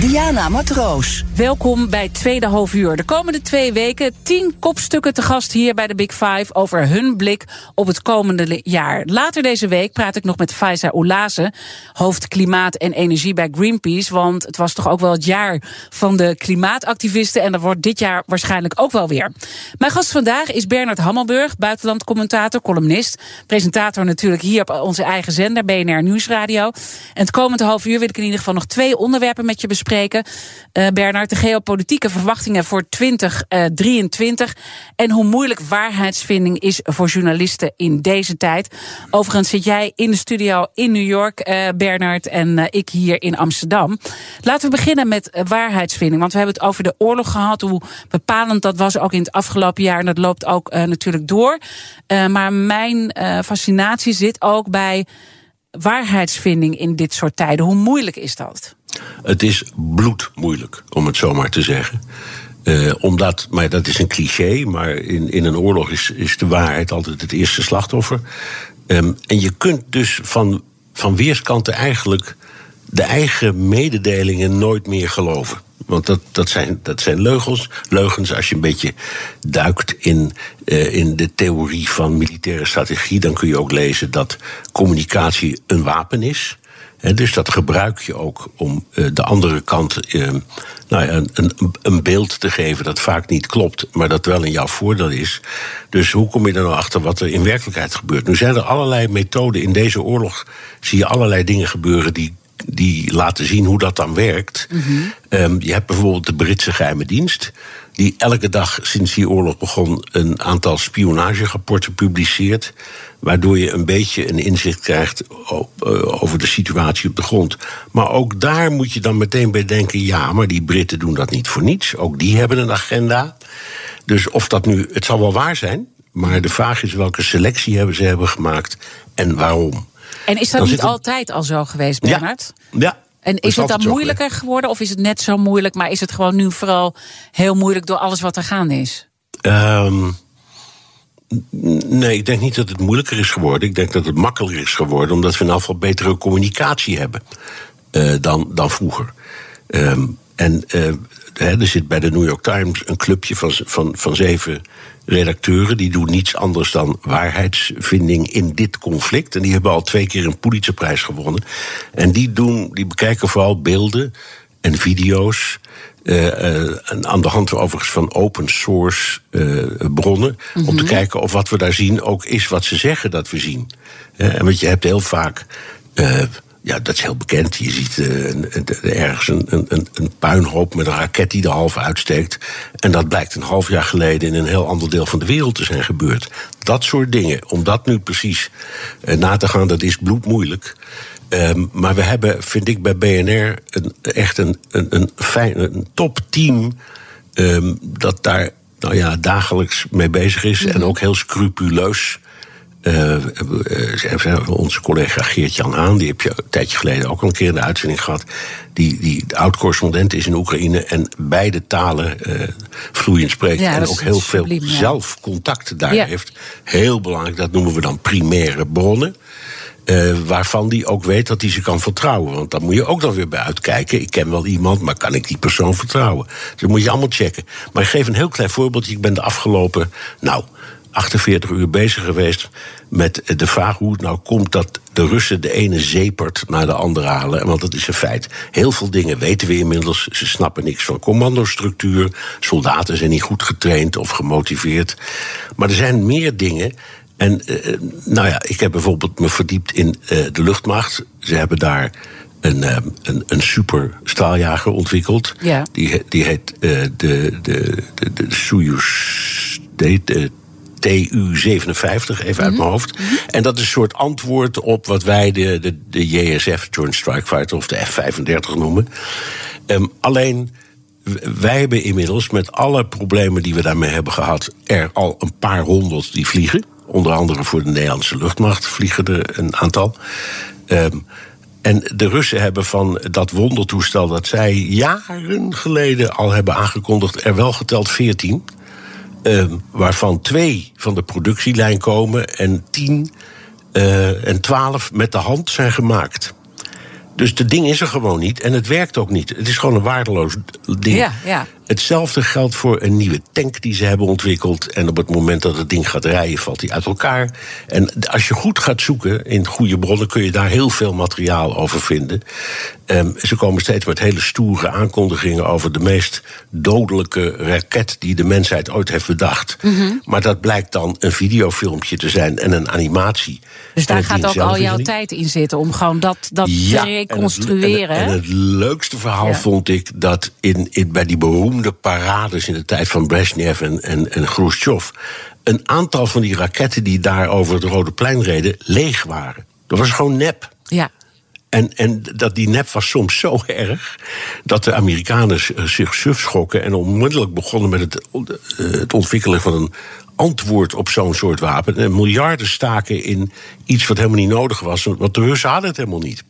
Diana Matroos. Welkom bij Tweede Halfuur. De komende twee weken tien kopstukken te gast hier bij de Big Five over hun blik op het komende jaar. Later deze week praat ik nog met Faiza Oulaze, hoofd klimaat en energie bij Greenpeace. Want het was toch ook wel het jaar van de klimaatactivisten en dat wordt dit jaar waarschijnlijk ook wel weer. Mijn gast vandaag is Bernard Hammelburg, buitenlandcommentator, columnist, presentator natuurlijk hier op onze eigen zender BNR Nieuwsradio. En het komende half uur wil ik in ieder geval nog twee onderwerpen met je bespreken. Uh, Bernard de geopolitieke verwachtingen voor 2023 en hoe moeilijk waarheidsvinding is voor journalisten in deze tijd. Overigens zit jij in de studio in New York, uh, Bernard, en ik hier in Amsterdam. Laten we beginnen met waarheidsvinding, want we hebben het over de oorlog gehad, hoe bepalend dat was ook in het afgelopen jaar en dat loopt ook natuurlijk door. maar mijn fascinatie zit ook bij waarheidsvinding in dit soort tijden. Hoe moeilijk is dat? Het is bloedmoeilijk, om het zo maar te zeggen. Uh, omdat, maar dat is een cliché, maar in, in een oorlog is, is de waarheid altijd het eerste slachtoffer. Um, en je kunt dus van, van weerskanten eigenlijk de eigen mededelingen nooit meer geloven. Want dat, dat, zijn, dat zijn leugens. Leugens, als je een beetje duikt in, uh, in de theorie van militaire strategie, dan kun je ook lezen dat communicatie een wapen is. Dus dat gebruik je ook om uh, de andere kant uh, nou ja, een, een, een, beeld te geven dat vaak niet klopt, maar dat wel in jouw voordeel is. Dus hoe kom je er nou achter wat er in werkelijkheid gebeurt? Nu zijn er allerlei methoden. In deze oorlog zie je allerlei dingen gebeuren die die laten zien hoe dat dan werkt. Mm -hmm. um, je hebt bijvoorbeeld de Britse geheime dienst. Die elke dag sinds die oorlog begon een aantal spionagerapporten publiceert. Waardoor je een beetje een inzicht krijgt over de situatie op de grond. Maar ook daar moet je dan meteen bij denken: ja, maar die Britten doen dat niet voor niets. Ook die hebben een agenda. Dus of dat nu, het zal wel waar zijn. Maar de vraag is welke selectie hebben ze hebben gemaakt en waarom. En is dat dan niet altijd al zo geweest, Bernard? Ja. ja. En is het dan moeilijker geworden of is het net zo moeilijk, maar is het gewoon nu vooral heel moeilijk door alles wat er gaande is? Um, nee, ik denk niet dat het moeilijker is geworden. Ik denk dat het makkelijker is geworden, omdat we in geval betere communicatie hebben uh, dan, dan vroeger. Um, en uh, er zit bij de New York Times een clubje van, van, van zeven redacteuren. Die doen niets anders dan waarheidsvinding in dit conflict. En die hebben al twee keer een Pulitzerprijs gewonnen. En die, doen, die bekijken vooral beelden en video's. Uh, uh, aan de hand overigens van open source uh, bronnen. Mm -hmm. Om te kijken of wat we daar zien ook is wat ze zeggen dat we zien. en want je hebt heel vaak ja, dat is heel bekend. Je ziet uh, ergens een, een, een, puinhoop met een raket die er half uitsteekt. En dat blijkt een half jaar geleden in een heel ander deel van de wereld te zijn gebeurd. Dat soort dingen. Om dat nu precies uh, na te gaan, dat is bloedmoeilijk. Um, maar we hebben, vind ik, bij BNR een, echt een, een, een, fijn, een topteam. Um, dat daar nou ja, dagelijks mee bezig is. -hmm. En ook heel scrupuleus uh, uh, onze collega Geert-Jan Haan, die heb je een tijdje geleden ook al een keer in de uitzending gehad. Die, die oud-correspondent is in Oekraïne en beide talen uh, vloeiend spreekt. Ja, en ook heel veel subliem, ja. zelf contact daar ja. heeft. Heel belangrijk, dat noemen we dan primaire bronnen. Uh, waarvan die ook weet dat hij ze kan vertrouwen. Want daar moet je ook dan weer bij uitkijken. Ik ken wel iemand, maar kan ik die persoon vertrouwen? Dus dat moet je allemaal checken. Maar ik geef een heel klein voorbeeldje. Ik ben de afgelopen, nou, 48 uur bezig geweest met de vraag hoe het nou komt dat de Russen de ene zeepert naar de andere halen. Want dat is een feit. Heel veel dingen weten we inmiddels. Ze snappen niks van commandostructuur. Soldaten zijn niet goed getraind of gemotiveerd. Maar er zijn meer dingen. En uh, nou ja, ik heb bijvoorbeeld me verdiept in uh, de luchtmacht. Ze hebben daar een, een, een super straaljager ontwikkeld. Ja. Die, die heet de, de, de, de Soyuz. De, TU-57, even uit mijn hoofd. En dat is een soort antwoord op wat wij de, de, de JSF, Joint Strike Fighter, of de F-35 noemen. Um, alleen, wij hebben inmiddels met alle problemen die we daarmee hebben gehad, er al een paar honderd die vliegen. Onder andere voor de Nederlandse luchtmacht vliegen er een aantal. Um, en de Russen hebben van dat wondertoestel dat zij jaren geleden al hebben aangekondigd, er wel geteld 14. Uh, waarvan twee van de productielijn komen en tien uh, en twaalf met de hand zijn gemaakt. Dus het ding is er gewoon niet en het werkt ook niet. Het is gewoon een waardeloos ding. Ja, ja. Hetzelfde geldt voor een nieuwe tank die ze hebben ontwikkeld. En op het moment dat het ding gaat rijden, valt hij uit elkaar. En als je goed gaat zoeken in goede bronnen, kun je daar heel veel materiaal over vinden. Um, ze komen steeds met hele stoere aankondigingen over de meest dodelijke raket die de mensheid ooit heeft bedacht. Mhm. Mm -hmm. Maar dat blijkt dan een videofilmpje te zijn en een animatie. Dus daar gaat ook al jouw tijd in zitten om gewoon dat, dat ja, te reconstrueren. En het, en, het, en het leukste verhaal ja. vond ik dat in, in, bij die beroemde parades in de tijd van Brezhnev en, en, en Khrushchev. een aantal van die raketten die daar over het Rode Plein reden leeg waren. Dat was gewoon nep. Ja. En, en dat die nep was soms zo erg dat de Amerikanen zich suf schokken en onmiddellijk begonnen met het, het ontwikkelen van een antwoord op zo'n soort wapen. En miljarden staken in iets wat helemaal niet nodig was, want de Russen hadden het helemaal niet.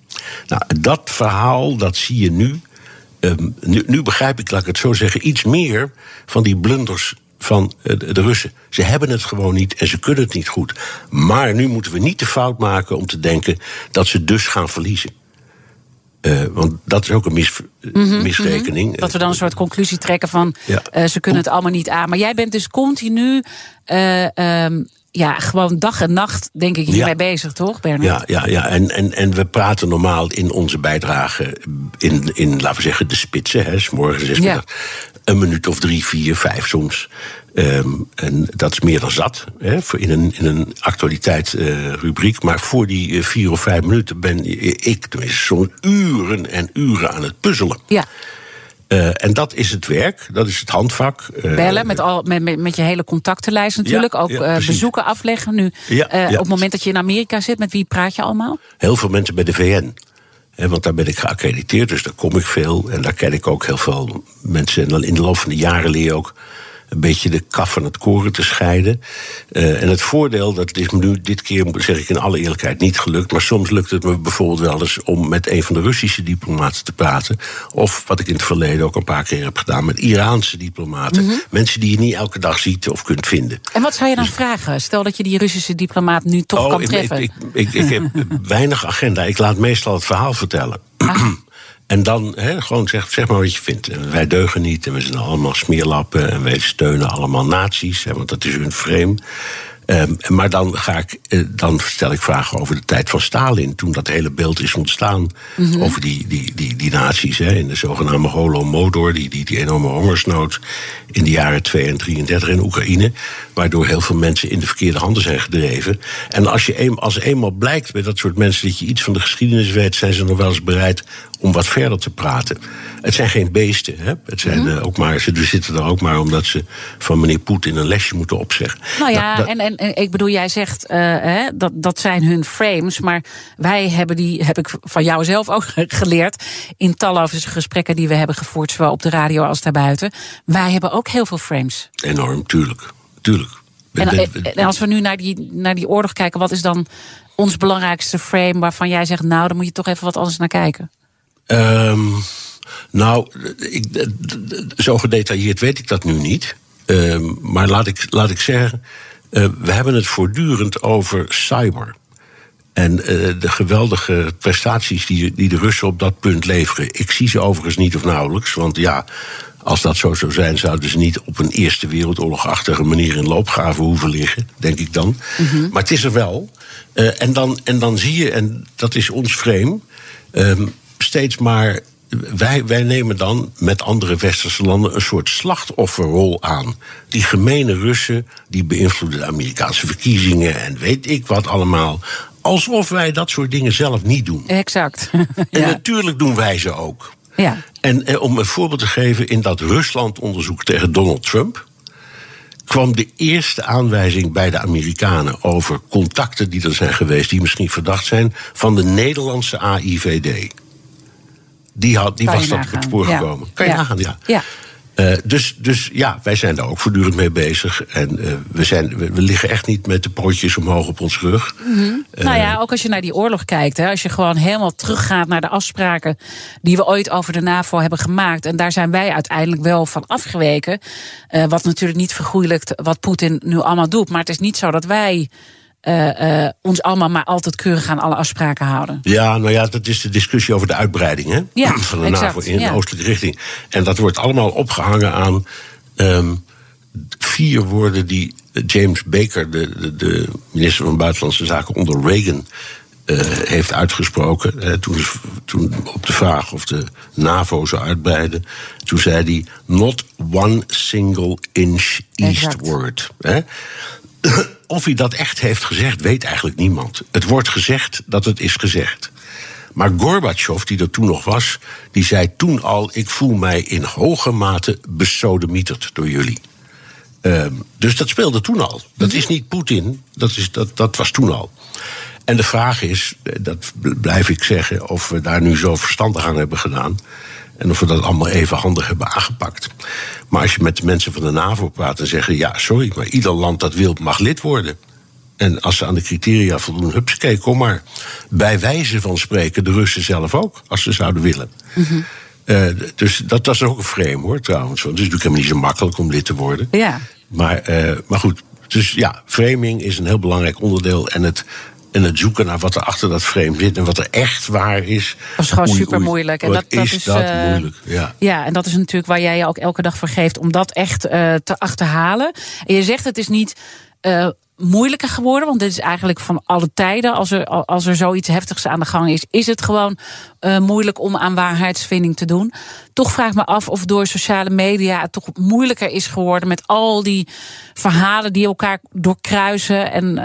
Nou, dat verhaal, dat zie je nu. Um, nu, nu begrijp ik, laat ik het zo zeggen, iets meer van die blunders van de, de Russen. Ze hebben het gewoon niet en ze kunnen het niet goed. Maar nu moeten we niet de fout maken om te denken dat ze dus gaan verliezen. Uh, want dat is ook een mis, mm -hmm, misrekening. Mm -hmm. Dat we dan een soort conclusie trekken van ja. uh, ze kunnen het allemaal niet aan. Maar jij bent dus continu. Uh, um, ja, gewoon dag en nacht, denk ik, hiermee ja. bezig, toch, Bernard? Ja, ja, ja. En, en, en we praten normaal in onze bijdrage in, in laten we zeggen, de spitsen. Hè, s morgens is ja. een minuut of drie, vier, vijf soms. Um, en dat is meer dan zat, hè, in een, in een actualiteitsrubriek. Uh, maar voor die uh, vier of vijf minuten ben ik tenminste zo'n uren en uren aan het puzzelen. Ja. Uh, en dat is het werk, dat is het handvak. Uh, Bellen met, al, met, met, je hele contactenlijst natuurlijk. Ja, ook ja, uh, bezoeken afleggen nu. Ja, op het moment dat je in Amerika zit, met wie praat je allemaal? Heel veel mensen bij de VN. He, want daar ben ik geaccrediteerd, dus daar kom ik veel. En daar ken ik ook heel veel mensen. En dan in de loop van de jaren leer je ook een beetje de kaf van het koren te scheiden. Uh, en het voordeel, dat is me nu dit keer, zeg ik in alle eerlijkheid, niet gelukt. Maar soms lukt het me bijvoorbeeld wel eens om met een van de Russische diplomaten te praten. Of wat ik in het verleden ook een paar keer heb gedaan, met Iraanse diplomaten. Mhm. Mm -hmm. Mensen die je niet elke dag ziet of kunt vinden. En wat zou je dan dus, vragen? Stel dat je die Russische diplomaat nu toch oh, kan treffen. Ik, ik, ik, ik heb [laughs] weinig agenda. Ik laat meestal het verhaal vertellen. Ah. En dan he, gewoon zeg, zeg maar wat je vindt. En wij deugen niet en we zijn allemaal smeerlappen en wij steunen allemaal nazi's, want dat is hun frame. Um, maar dan, ga ik, uh, dan stel ik vragen over de tijd van Stalin. Toen dat hele beeld is ontstaan. Mhm. Over die, die, die, die nazi's. Hè, in de zogenaamde Holodomor. Die, die, die enorme hongersnood. In de jaren 2 en 33 in Oekraïne. Waardoor heel veel mensen in de verkeerde handen zijn gedreven. En als, je een, als eenmaal blijkt bij dat soort mensen. dat je iets van de geschiedenis weet. zijn ze nog wel eens bereid om wat verder te praten. Het zijn geen beesten. Hè? Het zijn, Mhm. uh, ook maar, ze zitten er ook maar omdat ze van meneer Poetin een lesje moeten opzeggen. Nou ja, Dat- dat- en, en, ik bedoel, jij zegt uh, hè, dat, dat zijn hun frames. Maar wij hebben die, heb ik van jou zelf ook [laughs] geleerd. in talloze gesprekken die we hebben gevoerd, zowel op de radio als daarbuiten. Wij hebben ook heel veel frames. Enorm, tuurlijk. tuurlijk. En, ben- en als we nu naar die, naar die oorlog kijken, wat is dan ons belangrijkste frame waarvan jij zegt, nou, dan moet je toch even wat anders naar kijken? Ehm, nou, ik, zo gedetailleerd weet ik dat nu niet. Ehm, maar laat ik, laat ik zeggen, eh, we hebben het voortdurend over cyber. En eh, de geweldige prestaties die, die de Russen op dat punt leveren. Ik zie ze overigens niet of nauwelijks. Want ja, Als dat zo zou zijn, zouden ze niet op een Eerste Wereldoorlogachtige manier in loopgraven hoeven liggen, denk ik dan. Maar het is er wel. Eh, en, dan, en dan zie je, en dat is ons frame, steeds maar. Wij, wij nemen dan met andere westerse landen een soort slachtofferrol aan. Die gemene Russen, die beïnvloeden de Amerikaanse verkiezingen en weet ik wat allemaal. Alsof wij dat soort dingen zelf niet doen. Exact. [laughs] En natuurlijk doen wij ze ook. ja. En eh, om een voorbeeld te geven, in dat Rusland-onderzoek tegen Donald Trump kwam de eerste aanwijzing bij de Amerikanen over contacten die er zijn geweest, die misschien verdacht zijn, van de Nederlandse AIVD. Die, had, die was dat op het spoor Ja. gekomen. Kan je Ja. nagaan, ja. Ja. Eh, dus, dus ja, wij zijn daar ook voortdurend mee bezig. En eh, we, zijn, we, we liggen echt niet met de pootjes omhoog op ons rug. Eh, Nou ja, ook als je naar die oorlog kijkt. Hè, als je gewoon helemaal teruggaat naar de afspraken die we ooit over de NAVO hebben gemaakt. En daar zijn wij uiteindelijk wel van afgeweken. Wat natuurlijk niet vergoeilijkt wat Poetin nu allemaal doet. Maar het is niet zo dat wij eh, eh, ons allemaal maar altijd keurig aan alle afspraken houden. Ja, nou ja, dat is de discussie over de uitbreiding hè? Ja, [clears throat] van de exact, NAVO in ja. de oostelijke richting. En dat wordt allemaal opgehangen aan ehm, vier woorden die James Baker, de, de, de minister van Buitenlandse Zaken onder Reagan, eh, heeft uitgesproken. Toen, toen op de vraag of de NAVO zou uitbreiden, toen zei hij: Not one single inch Exact. eastward. Hè? [coughs] Of hij dat echt heeft gezegd, weet eigenlijk niemand. Het wordt gezegd dat het is gezegd. Maar Gorbachev, die er toen nog was, die zei toen al: Ik voel mij in hoge mate besodemieterd door jullie. Ehm, dus dat speelde toen al. Dat is niet Poetin, dat, is, dat, dat was toen al. En de vraag is, eh, dat bl- blijf ik zeggen, of we daar nu zo verstandig aan hebben gedaan. En of we dat allemaal even handig hebben aangepakt. Maar als je met de mensen van de NAVO praat en zeggen: ja, sorry, maar ieder land dat wil mag lid worden. En als ze aan de criteria voldoen, hupsakee, kom maar. Bij wijze van spreken de Russen zelf ook, als ze zouden willen. Eh, d- dus dat was ook een frame hoor, trouwens. Want het is natuurlijk helemaal niet zo makkelijk om lid te worden. Ja. Maar, eh, maar goed, dus ja, framing is een heel belangrijk onderdeel. En het, en het zoeken naar wat er achter dat frame zit en wat er echt waar is. Dat is gewoon Oei, super oei, moeilijk. En dat, dat is, is dat eh, moeilijk? Ja. Ja, en dat is natuurlijk waar jij je ook elke dag voor geeft om dat echt eh, te achterhalen. En je zegt het is niet eh, moeilijker geworden, want dit is eigenlijk van alle tijden. Als er, als er zoiets heftigs aan de gang is, is het gewoon moeilijk om aan waarheidsvinding te doen. Toch vraag ik me af of door sociale media het toch moeilijker is geworden met al die verhalen die elkaar doorkruisen. En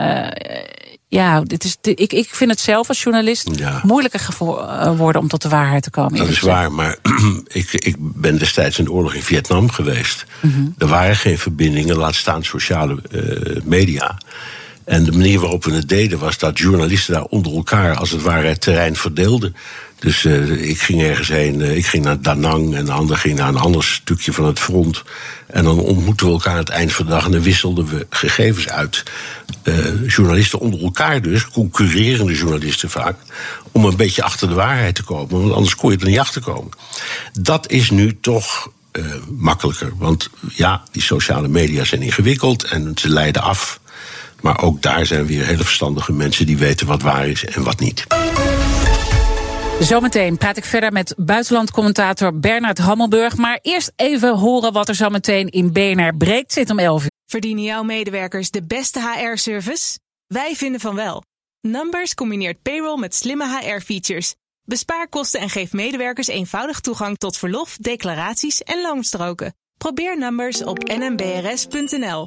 ja, dit is, ik, ik vind het zelf als journalist Ja. moeilijker gevo- eh, om tot de waarheid te komen. Dat is waar, maar [clears throat] ik, ik ben destijds in de oorlog in Vietnam geweest. Mhm. Er waren geen verbindingen, laat staan sociale eh, media. En de manier waarop we het deden was dat journalisten daar onder elkaar als het ware het terrein verdeelden. Dus eh, ik ging ergens heen, eh, ik ging naar Da Nang en de ander ging naar een ander stukje van het front. En dan ontmoetten we elkaar aan het eind van de dag en dan wisselden we gegevens uit. Eh, journalisten onder elkaar dus, concurrerende journalisten vaak, om een beetje achter de waarheid te komen, want anders kon je er niet achter komen. Dat is nu toch makkelijker, want ja, die sociale media zijn ingewikkeld en ze leiden af. Maar ook daar zijn weer hele verstandige mensen die weten wat waar is en wat niet. Zometeen praat ik verder met buitenlandcommentator Bernard Hammelburg. Maar eerst even horen wat er zometeen in BNR breekt zit om 11 uur. Verdienen jouw medewerkers de beste HR-service? Wij vinden van wel. Numbers combineert payroll met slimme HR-features. Bespaar kosten en geef medewerkers eenvoudig toegang tot verlof, declaraties en loonstroken. Probeer Numbers op nmbrs.nl.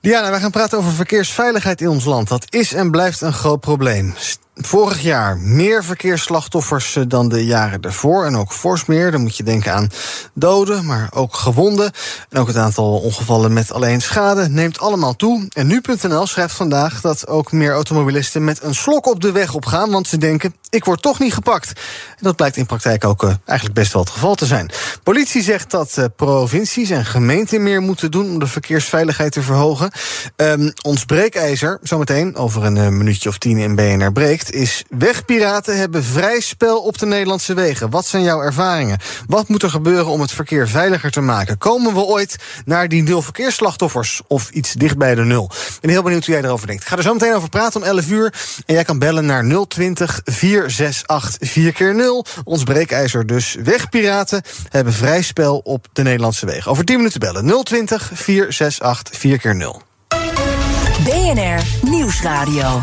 Diana, wij gaan praten over verkeersveiligheid in ons land. Dat is en blijft een groot probleem. Vorig jaar meer verkeersslachtoffers eh, dan de jaren ervoor. En ook fors meer. Dan moet je denken aan doden, maar ook gewonden. En ook het aantal ongevallen met alleen schade neemt allemaal toe. En nu.nl schrijft vandaag dat ook meer automobilisten met een slok op de weg opgaan. Want ze denken, ik word toch niet gepakt. En dat blijkt in praktijk ook uh, eigenlijk best wel het geval te zijn. Politie zegt dat uh, provincies en gemeenten meer moeten doen om de verkeersveiligheid te verhogen. Um, ons breekijzer, zometeen over een minuutje of tien in BNR breekt, is wegpiraten hebben vrij spel op de Nederlandse wegen. Wat zijn jouw ervaringen? Wat moet er gebeuren om het verkeer veiliger te maken? Komen we ooit naar die nul verkeersslachtoffers of iets dicht bij de nul? Ik ben heel benieuwd hoe jij erover denkt. Ga er zo meteen over praten om 11 uur. En jij kan bellen naar 020 468 4 keer 0 Ons breekijzer dus. Wegpiraten hebben vrij spel op de Nederlandse wegen. Over 10 minuten bellen 020 468 4 keer 0 BNR Nieuwsradio.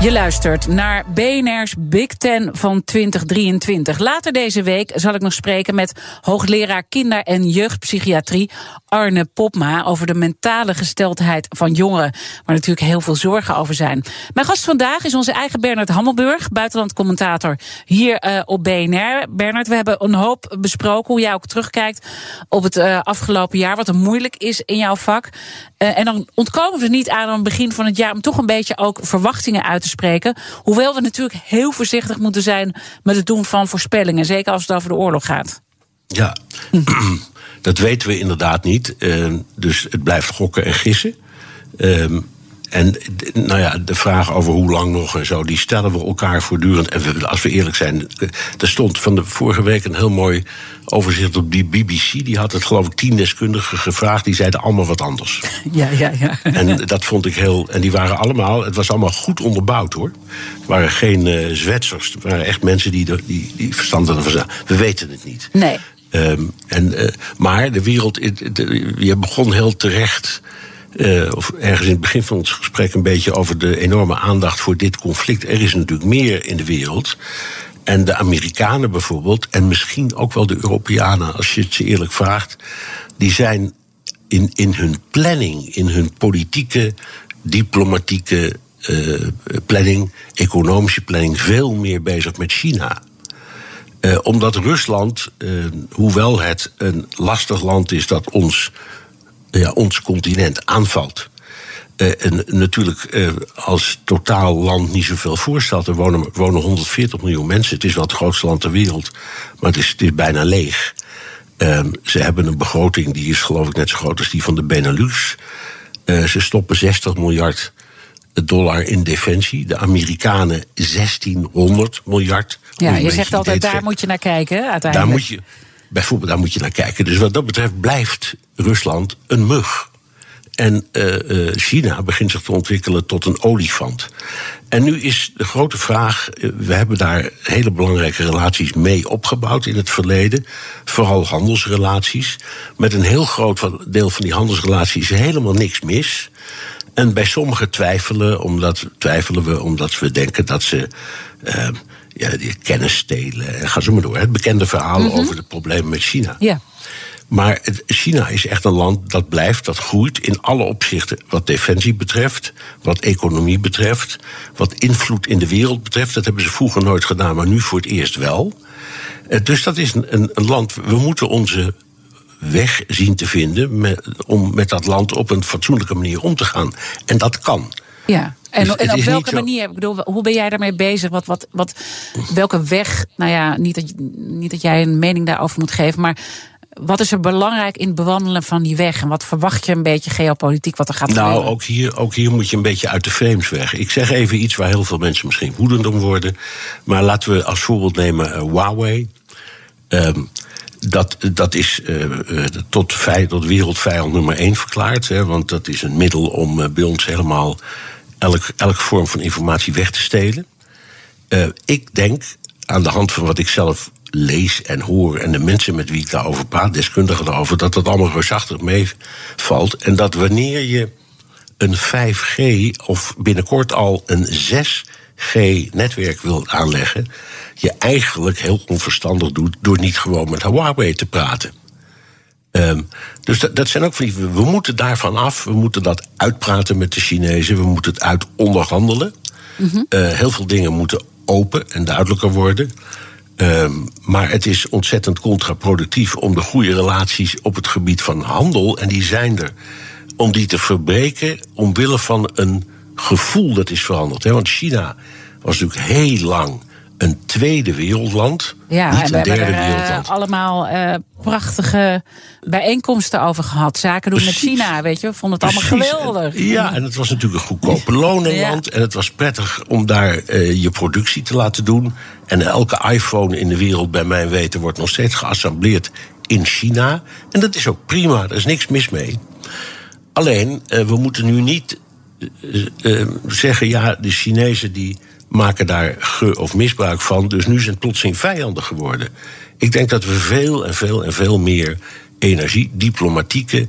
Je luistert naar BNR's Big Ten van 2023. Later deze week zal ik nog spreken met hoogleraar kinder- en jeugdpsychiatrie Arne Popma over de mentale gesteldheid van jongeren, waar natuurlijk heel veel zorgen over zijn. Mijn gast vandaag is onze eigen Bernard Hammelburg, buitenlandcommentator hier uh, op BNR. Bernard, we hebben een hoop besproken hoe jij ook terugkijkt op het uh, afgelopen jaar, wat er moeilijk is in jouw vak. Uh, en dan ontkomen we er niet aan aan het begin van het jaar om toch een beetje ook verwachtingen uit te spreken. Hoewel we natuurlijk heel voorzichtig moeten zijn met het doen van voorspellingen. Zeker als het over de oorlog gaat. Ja, [clears throat] dat weten we inderdaad niet. Uh, dus het blijft gokken en gissen. Uh, en nou ja, de vraag over hoe lang nog en zo, die stellen we elkaar voortdurend. En we, als we eerlijk zijn, er stond van de vorige week een heel mooi overzicht op die BBC. Die had het geloof ik tien deskundigen gevraagd, die zeiden allemaal wat anders. [laughs] Ja, ja, ja. En dat vond ik heel. En die waren allemaal, het was allemaal goed onderbouwd hoor. Het waren geen uh, Zwetsers, het waren echt mensen die, de, die, die verstand hadden van We weten het niet. Nee. Um, en, uh, maar de wereld, de, je begon heel terecht. Uh, of ergens in het begin van ons gesprek een beetje over de enorme aandacht voor dit conflict. Er is natuurlijk meer in de wereld. En de Amerikanen bijvoorbeeld, en misschien ook wel de Europeanen, als je het ze eerlijk vraagt, die zijn in, in hun planning, in hun politieke, diplomatieke uh, planning, economische planning, veel meer bezig met China. Uh, omdat Rusland, hoewel het een lastig land is dat ons, ja, ons continent aanvalt. Uh, en natuurlijk uh, als totaal land niet zoveel voorstelt. Er wonen, wonen 140 miljoen mensen. Het is wel het grootste land ter wereld, maar het is, het is bijna leeg. Uh, ze hebben een begroting die is geloof ik net zo groot als die van de Benelux. ze stoppen 60 miljard dollar in defensie. De Amerikanen 1600 miljard. Ja, je zegt altijd, daar moet je naar kijken, uiteindelijk. Daar moet je, bijvoorbeeld, daar moet je naar kijken. Dus wat dat betreft blijft Rusland een mug. En uh, uh, China begint zich te ontwikkelen tot een olifant. En nu is de grote vraag: we hebben daar hele belangrijke relaties mee opgebouwd in het verleden. Vooral handelsrelaties. Met een heel groot deel van die handelsrelaties is helemaal niks mis. En bij sommigen twijfelen, omdat, twijfelen we omdat we denken dat ze. Ja, die kennis stelen. En ga zo maar door. Het bekende verhaal mm -hmm. over de problemen met China. Ja. Maar China is echt een land dat blijft, dat groeit in alle opzichten. Wat defensie betreft, wat economie betreft, wat invloed in de wereld betreft. Dat hebben ze vroeger nooit gedaan, maar nu voor het eerst wel. Dus dat is een, een, land. We moeten onze weg zien te vinden met, om met dat land op een fatsoenlijke manier om te gaan. En dat kan. Ja. En, dus en op welke manier? Ik bedoel, hoe ben jij daarmee bezig? Wat, wat, wat, welke weg? Nou ja, niet dat, niet dat jij een mening daarover moet geven, maar wat is er belangrijk in het bewandelen van die weg? En wat verwacht je een beetje geopolitiek wat er gaat nou, gebeuren? Nou, ook hier, ook hier moet je een beetje uit de frames weg. Ik zeg even iets waar heel veel mensen misschien woedend om worden. Maar laten we als voorbeeld nemen uh, Huawei. Um, dat, dat is uh, tot, tot wereldvijand nummer één verklaard. Hè, want dat is een middel om uh, bij ons helemaal elk, elke vorm van informatie weg te stelen. ik denk, aan de hand van wat ik zelf lees en hoor en de mensen met wie ik daarover praat, deskundigen daarover, dat dat allemaal reusachtig meevalt. En dat wanneer je een 5G of binnenkort al een 6G-netwerk wilt aanleggen, je eigenlijk heel onverstandig doet door niet gewoon met Huawei te praten. Ehm, dus dat, dat zijn ook van die. We moeten daarvan af. We moeten dat uitpraten met de Chinezen. We moeten het uit onderhandelen. Eh, heel veel dingen moeten open en duidelijker worden. Ehm, maar het is ontzettend contraproductief om de goede relaties op het gebied van handel, en die zijn er, om die te verbreken omwille van een gevoel dat is veranderd. Hè? Want China was natuurlijk heel lang een tweede wereldland. Ja, niet een derde er eh, wereldland. allemaal eh, prachtige bijeenkomsten over gehad. Zaken doen Precies. met China, weet je. We vonden het allemaal geweldig. Ja, en het was natuurlijk een goedkope lonenland. En het was prettig om daar eh, je productie te laten doen. En elke iPhone in de wereld, bij mijn weten, wordt nog steeds geassembleerd in China. En dat is ook prima, daar is niks mis mee. Alleen, we moeten nu niet zeggen, ja, de Chinezen die maken daar ge- of misbruik van, dus nu zijn plotseling vijanden geworden. Ik denk dat we veel en veel en veel meer energie, diplomatieke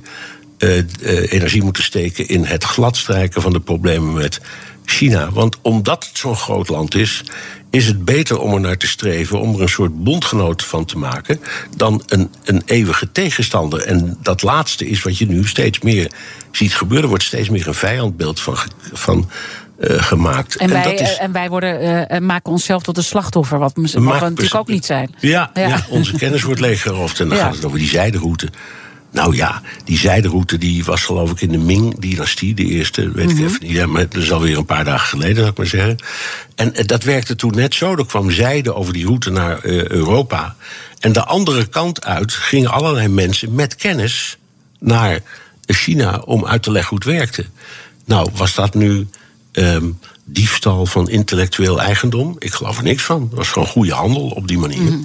eh, eh, energie moeten steken in het gladstrijken van de problemen met China. Want omdat het zo'n groot land is, is het beter om er naar te streven, om er een soort bondgenoot van te maken, dan een, een eeuwige tegenstander. En dat laatste is wat je nu steeds meer ziet gebeuren. Er wordt steeds meer een vijandbeeld van, van gemaakt. En, wij, dat is- eh, en wij worden, eh, eh, maken onszelf tot een slachtoffer, wat, wat we natuurlijk ook niet zijn. Ja, Ja. ja. onze kennis wordt leeggeroofd. En dan gaat het over die zijderoute. Nou ja, die zijderoute die was geloof ik in de Ming-dynastie. De eerste, weet Mhm. ik even niet. Ja, maar dat is alweer een paar dagen geleden, zou ik maar zeggen. En eh, dat werkte toen net zo. Er kwam zijde over die route naar eh, Europa. En de andere kant uit gingen allerlei mensen met kennis naar China om uit te leggen hoe het werkte. Nou, was dat nu ehm, diefstal van intellectueel eigendom? Ik geloof er niks van. Het was gewoon goede handel op die manier. Mhm.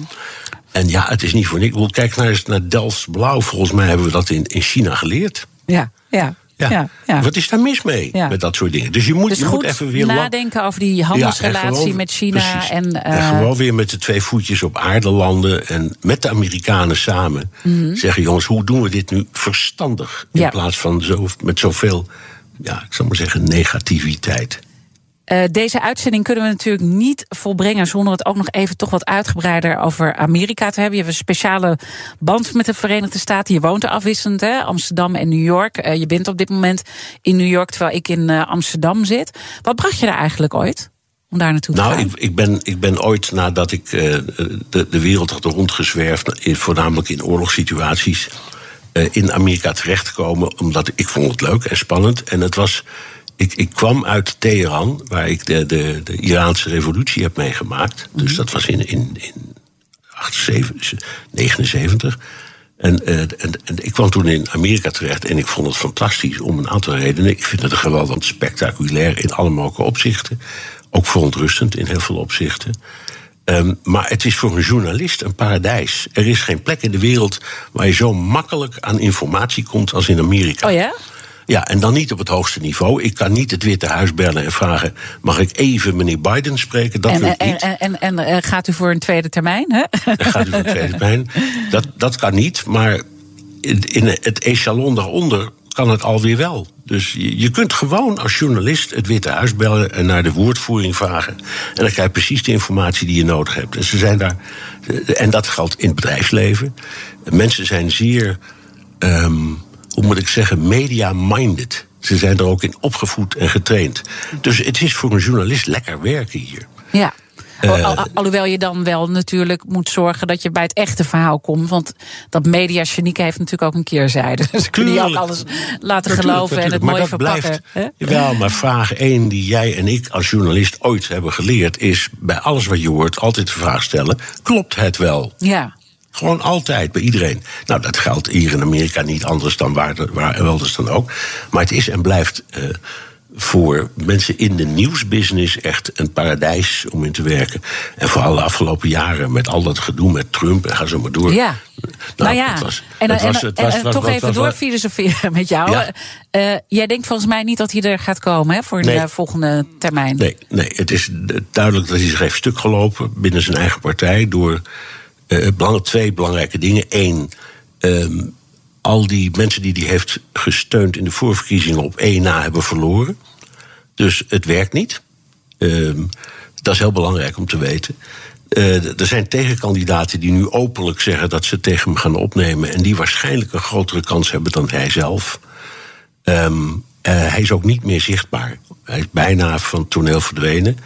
En ja, het is niet voor niks. Kijk naar, eens naar Delfts Blauw. Volgens mij hebben we dat in, in China geleerd. Ja, ja, ja. Ja. ja, Wat is daar mis mee Ja. met dat soort dingen? Dus je moet, Dus je goed moet even weer nadenken over die handelsrelatie gewoon- met China. precies. En, en eh, gewoon weer met de twee voetjes op aarde landen. En met de Amerikanen samen Mhm. zeggen: jongens, hoe doen we dit nu verstandig? In plaats van zo, met zoveel, ja, ik zal maar zeggen, negativiteit. Eh, deze uitzending kunnen we natuurlijk niet volbrengen zonder het ook nog even toch wat uitgebreider over Amerika te hebben. Je hebt een speciale band met de Verenigde Staten. Je woont er afwisselend, hè? Amsterdam en New York. Eh, je bent op dit moment in New York terwijl ik in eh, Amsterdam zit. Wat bracht je daar eigenlijk ooit? Om daar naartoe te Nou, gaan? ik, ik, ben, ik ben ooit nadat ik de, de wereld had rondgezwerfd, voornamelijk in oorlogssituaties, in Amerika terechtgekomen, omdat ik vond het leuk en spannend. En het was, ik, ik kwam uit Teheran, waar ik de, de, de Iraanse revolutie heb meegemaakt. Dus dat was in, in, in 78, 79. En, eh, en, en ik kwam toen in Amerika terecht en ik vond het fantastisch om een aantal redenen. Ik vind het een geweldig spectaculair in alle mogelijke opzichten. Ook verontrustend in heel veel opzichten. Ehm, maar het is voor een journalist een paradijs. Er is geen plek in de wereld waar je zo makkelijk aan informatie komt als in Amerika. Oh ja? Ja, en dan niet op het hoogste niveau. Ik kan niet het Witte Huis bellen en vragen: mag ik even meneer Biden spreken? Dat En, en, niet. en, en, en, eh, gaat u voor een tweede termijn? Hè? Gaat u voor tweede pijn. [laughs] Dat, dat kan niet, maar in in het echelon daaronder kan het alweer wel. Dus je, kunt gewoon als journalist het Witte Huis bellen en naar de woordvoering vragen. En dan krijg je precies de informatie die je nodig hebt. En, ze zijn daar, en dat geldt in het bedrijfsleven. Mensen zijn zeer, ehm, hoe moet ik zeggen, media-minded. Ze zijn er ook in opgevoed en getraind. Dus het is voor een journalist lekker werken hier. Ja. Eh, Al- al- alhoewel je dan wel natuurlijk moet zorgen dat je bij het echte verhaal komt. Want dat media Chanique heeft natuurlijk ook een keerzijde. [laughs] Dus ze kunnen je ook alles laten geloven en het maar mooi dat verpakken. Blijft? Jawel, maar vraag één die jij en ik als journalist ooit hebben geleerd... is bij alles wat je hoort altijd de vraag stellen... klopt het wel? Ja. Gewoon altijd, bij iedereen. Nou, dat geldt hier in Amerika niet anders dan waar, waar elders dan ook. Maar het is en blijft eh, voor mensen in de nieuwsbusiness echt een paradijs om in te werken. En vooral de afgelopen jaren met al dat gedoe met Trump en ga zo maar door. Ja. Nou, ja, het was- en, het en, was- en, het was- en was- toch even was- door filosoferen met jou. Ja. Eh, jij denkt volgens mij niet dat hij er gaat komen hè, voor de Nee. volgende termijn. Nee, nee, het is duidelijk dat hij zich heeft stuk gelopen binnen zijn eigen partij door eh, belang- twee belangrijke dingen. Eén, ehm, al die mensen die hij heeft gesteund in de voorverkiezingen op één na hebben verloren. Dus het werkt niet. Ehm, dat is heel belangrijk om te weten. Uh, er zijn tegenkandidaten die nu openlijk zeggen dat ze tegen hem gaan opnemen. En die waarschijnlijk een grotere kans hebben dan hij zelf. Um, uh, hij is ook niet meer zichtbaar. Hij is bijna van het toneel verdwenen.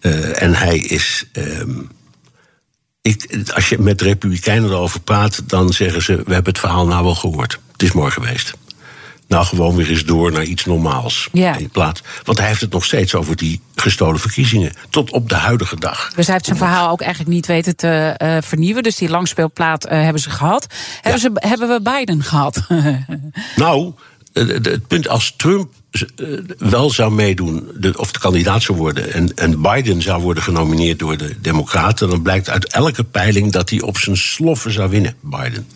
Uh, en hij is. Um, ik, als je met Republikeinen erover praat, dan zeggen ze: We hebben het verhaal nou wel gehoord. Het is mooi geweest. Nou, gewoon weer eens door naar iets normaals. Ja. In plaats, want hij heeft het nog steeds over die gestolen verkiezingen. Tot op de huidige dag. Dus hij heeft zijn verhaal ook eigenlijk niet weten te uh, vernieuwen. Dus die langspeelplaat uh, hebben ze gehad. Hebben, ze, hebben we Biden gehad? [laughs] nou, het punt als Trump wel zou meedoen, of de kandidaat zou worden, en, en Biden zou worden genomineerd door de Democraten, dan blijkt uit elke peiling dat hij op zijn sloffen zou winnen, Biden.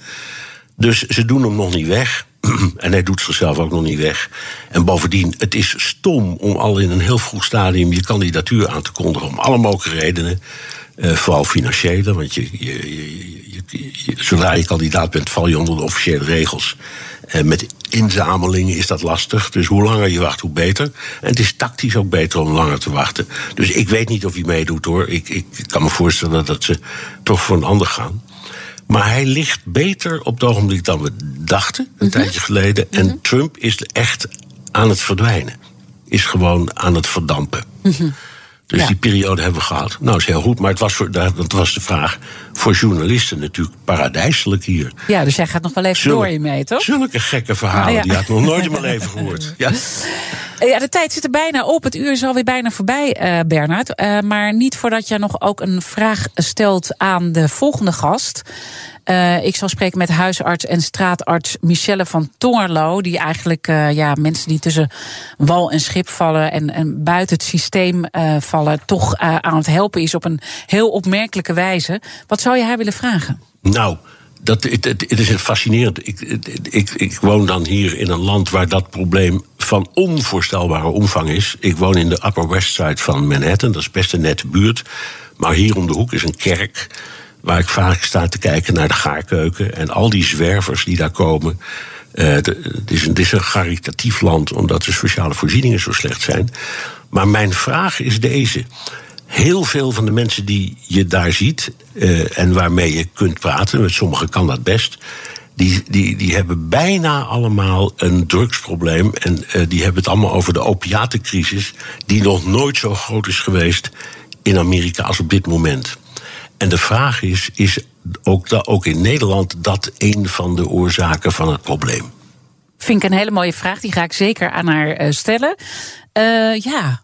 Dus ze doen hem nog niet weg. [clears throat] En hij doet zichzelf ook nog niet weg. En bovendien, het is stom om al in een heel vroeg stadium je kandidatuur aan te kondigen. Om alle mogelijke redenen. Uh, vooral financiële, want je, je, je, zodra je kandidaat bent, val je onder de officiële regels. En met inzamelingen is dat lastig. Dus hoe langer je wacht, hoe beter. En het is tactisch ook beter om langer te wachten. Dus ik weet niet of hij meedoet hoor. Ik, ik kan me voorstellen dat ze toch voor een ander gaan. Maar hij ligt beter op het ogenblik dan we dachten, een Mhm. tijdje geleden. En Trump is echt aan het verdwijnen. Is gewoon aan het verdampen. Mhm. Dus Ja. die periode hebben we gehad. Nou, is heel goed, maar het was voor, dat was de vraag voor journalisten natuurlijk paradijselijk hier. Ja, dus jij gaat nog wel even Zulke- door hiermee, toch? Zulke gekke verhalen, ja. die had ik nog nooit in mijn leven gehoord. [laughs] Ja. Ja, de tijd zit er bijna op. Het uur is alweer bijna voorbij, eh Bernard. Eh, maar niet voordat je nog ook een vraag stelt aan de volgende gast. Eh, ik zal spreken met huisarts en straatarts Michelle van Tongerlo. Die eigenlijk eh, ja, mensen die tussen wal en schip vallen en, en buiten het systeem eh, vallen, toch aan het helpen is op een heel opmerkelijke wijze. Wat zou je haar willen vragen? Nou, dat, het, het, het is fascinerend. Ik, ik, ik woon dan hier in een land waar dat probleem van onvoorstelbare omvang is. Ik woon in de Upper West Side van Manhattan, dat is best een nette buurt. Maar hier om de hoek is een kerk waar ik vaak sta te kijken naar de gaarkeuken. En al die zwervers die daar komen. Eh, het, is een, het is een caritatief land omdat de sociale voorzieningen zo slecht zijn. Maar mijn vraag is deze. Heel veel van de mensen die je daar ziet eh, en waarmee je kunt praten, met sommigen kan dat best, die, die, die hebben bijna allemaal een drugsprobleem. En eh, die hebben het allemaal over de opiatencrisis, die nog nooit zo groot is geweest in Amerika als op dit moment. En de vraag is: is ook, ook in Nederland dat een van de oorzaken van het probleem? Vind ik een hele mooie vraag. Die ga ik zeker aan haar eh, stellen. Eh, ja.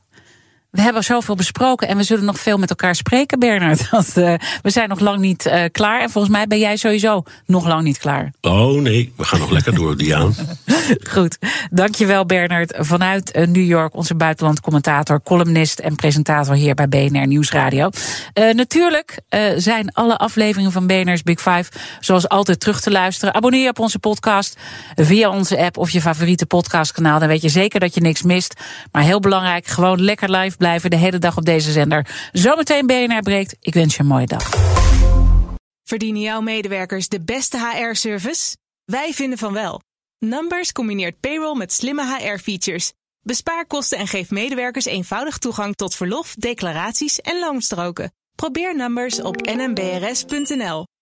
We hebben zoveel besproken en we zullen nog veel met elkaar spreken, Bernard. [laughs] Want eh, we zijn nog lang niet eh, klaar. En volgens mij ben jij sowieso nog lang niet klaar. Oh nee, we gaan nog lekker door, [laughs] Diaan. Goed. Dankjewel, Bernard. Vanuit eh, New York, onze buitenlandcommentator, columnist en presentator hier bij BNR Nieuwsradio. Natuurlijk zijn alle afleveringen van BNR's Big Five zoals altijd terug te luisteren. Abonneer je op onze podcast via onze app of je favoriete podcastkanaal. Dan weet je zeker dat je niks mist. Maar heel belangrijk, gewoon lekker live blijven de hele dag op deze zender. Zometeen BNR breekt. Ik wens je een mooie dag. Verdienen jouw medewerkers de beste HR-service? Wij vinden van wel. Numbers combineert payroll met slimme HR-features. Bespaar kosten en geef medewerkers eenvoudig toegang tot verlof, declaraties en loonstroken. Probeer Numbers op nmbrs.nl.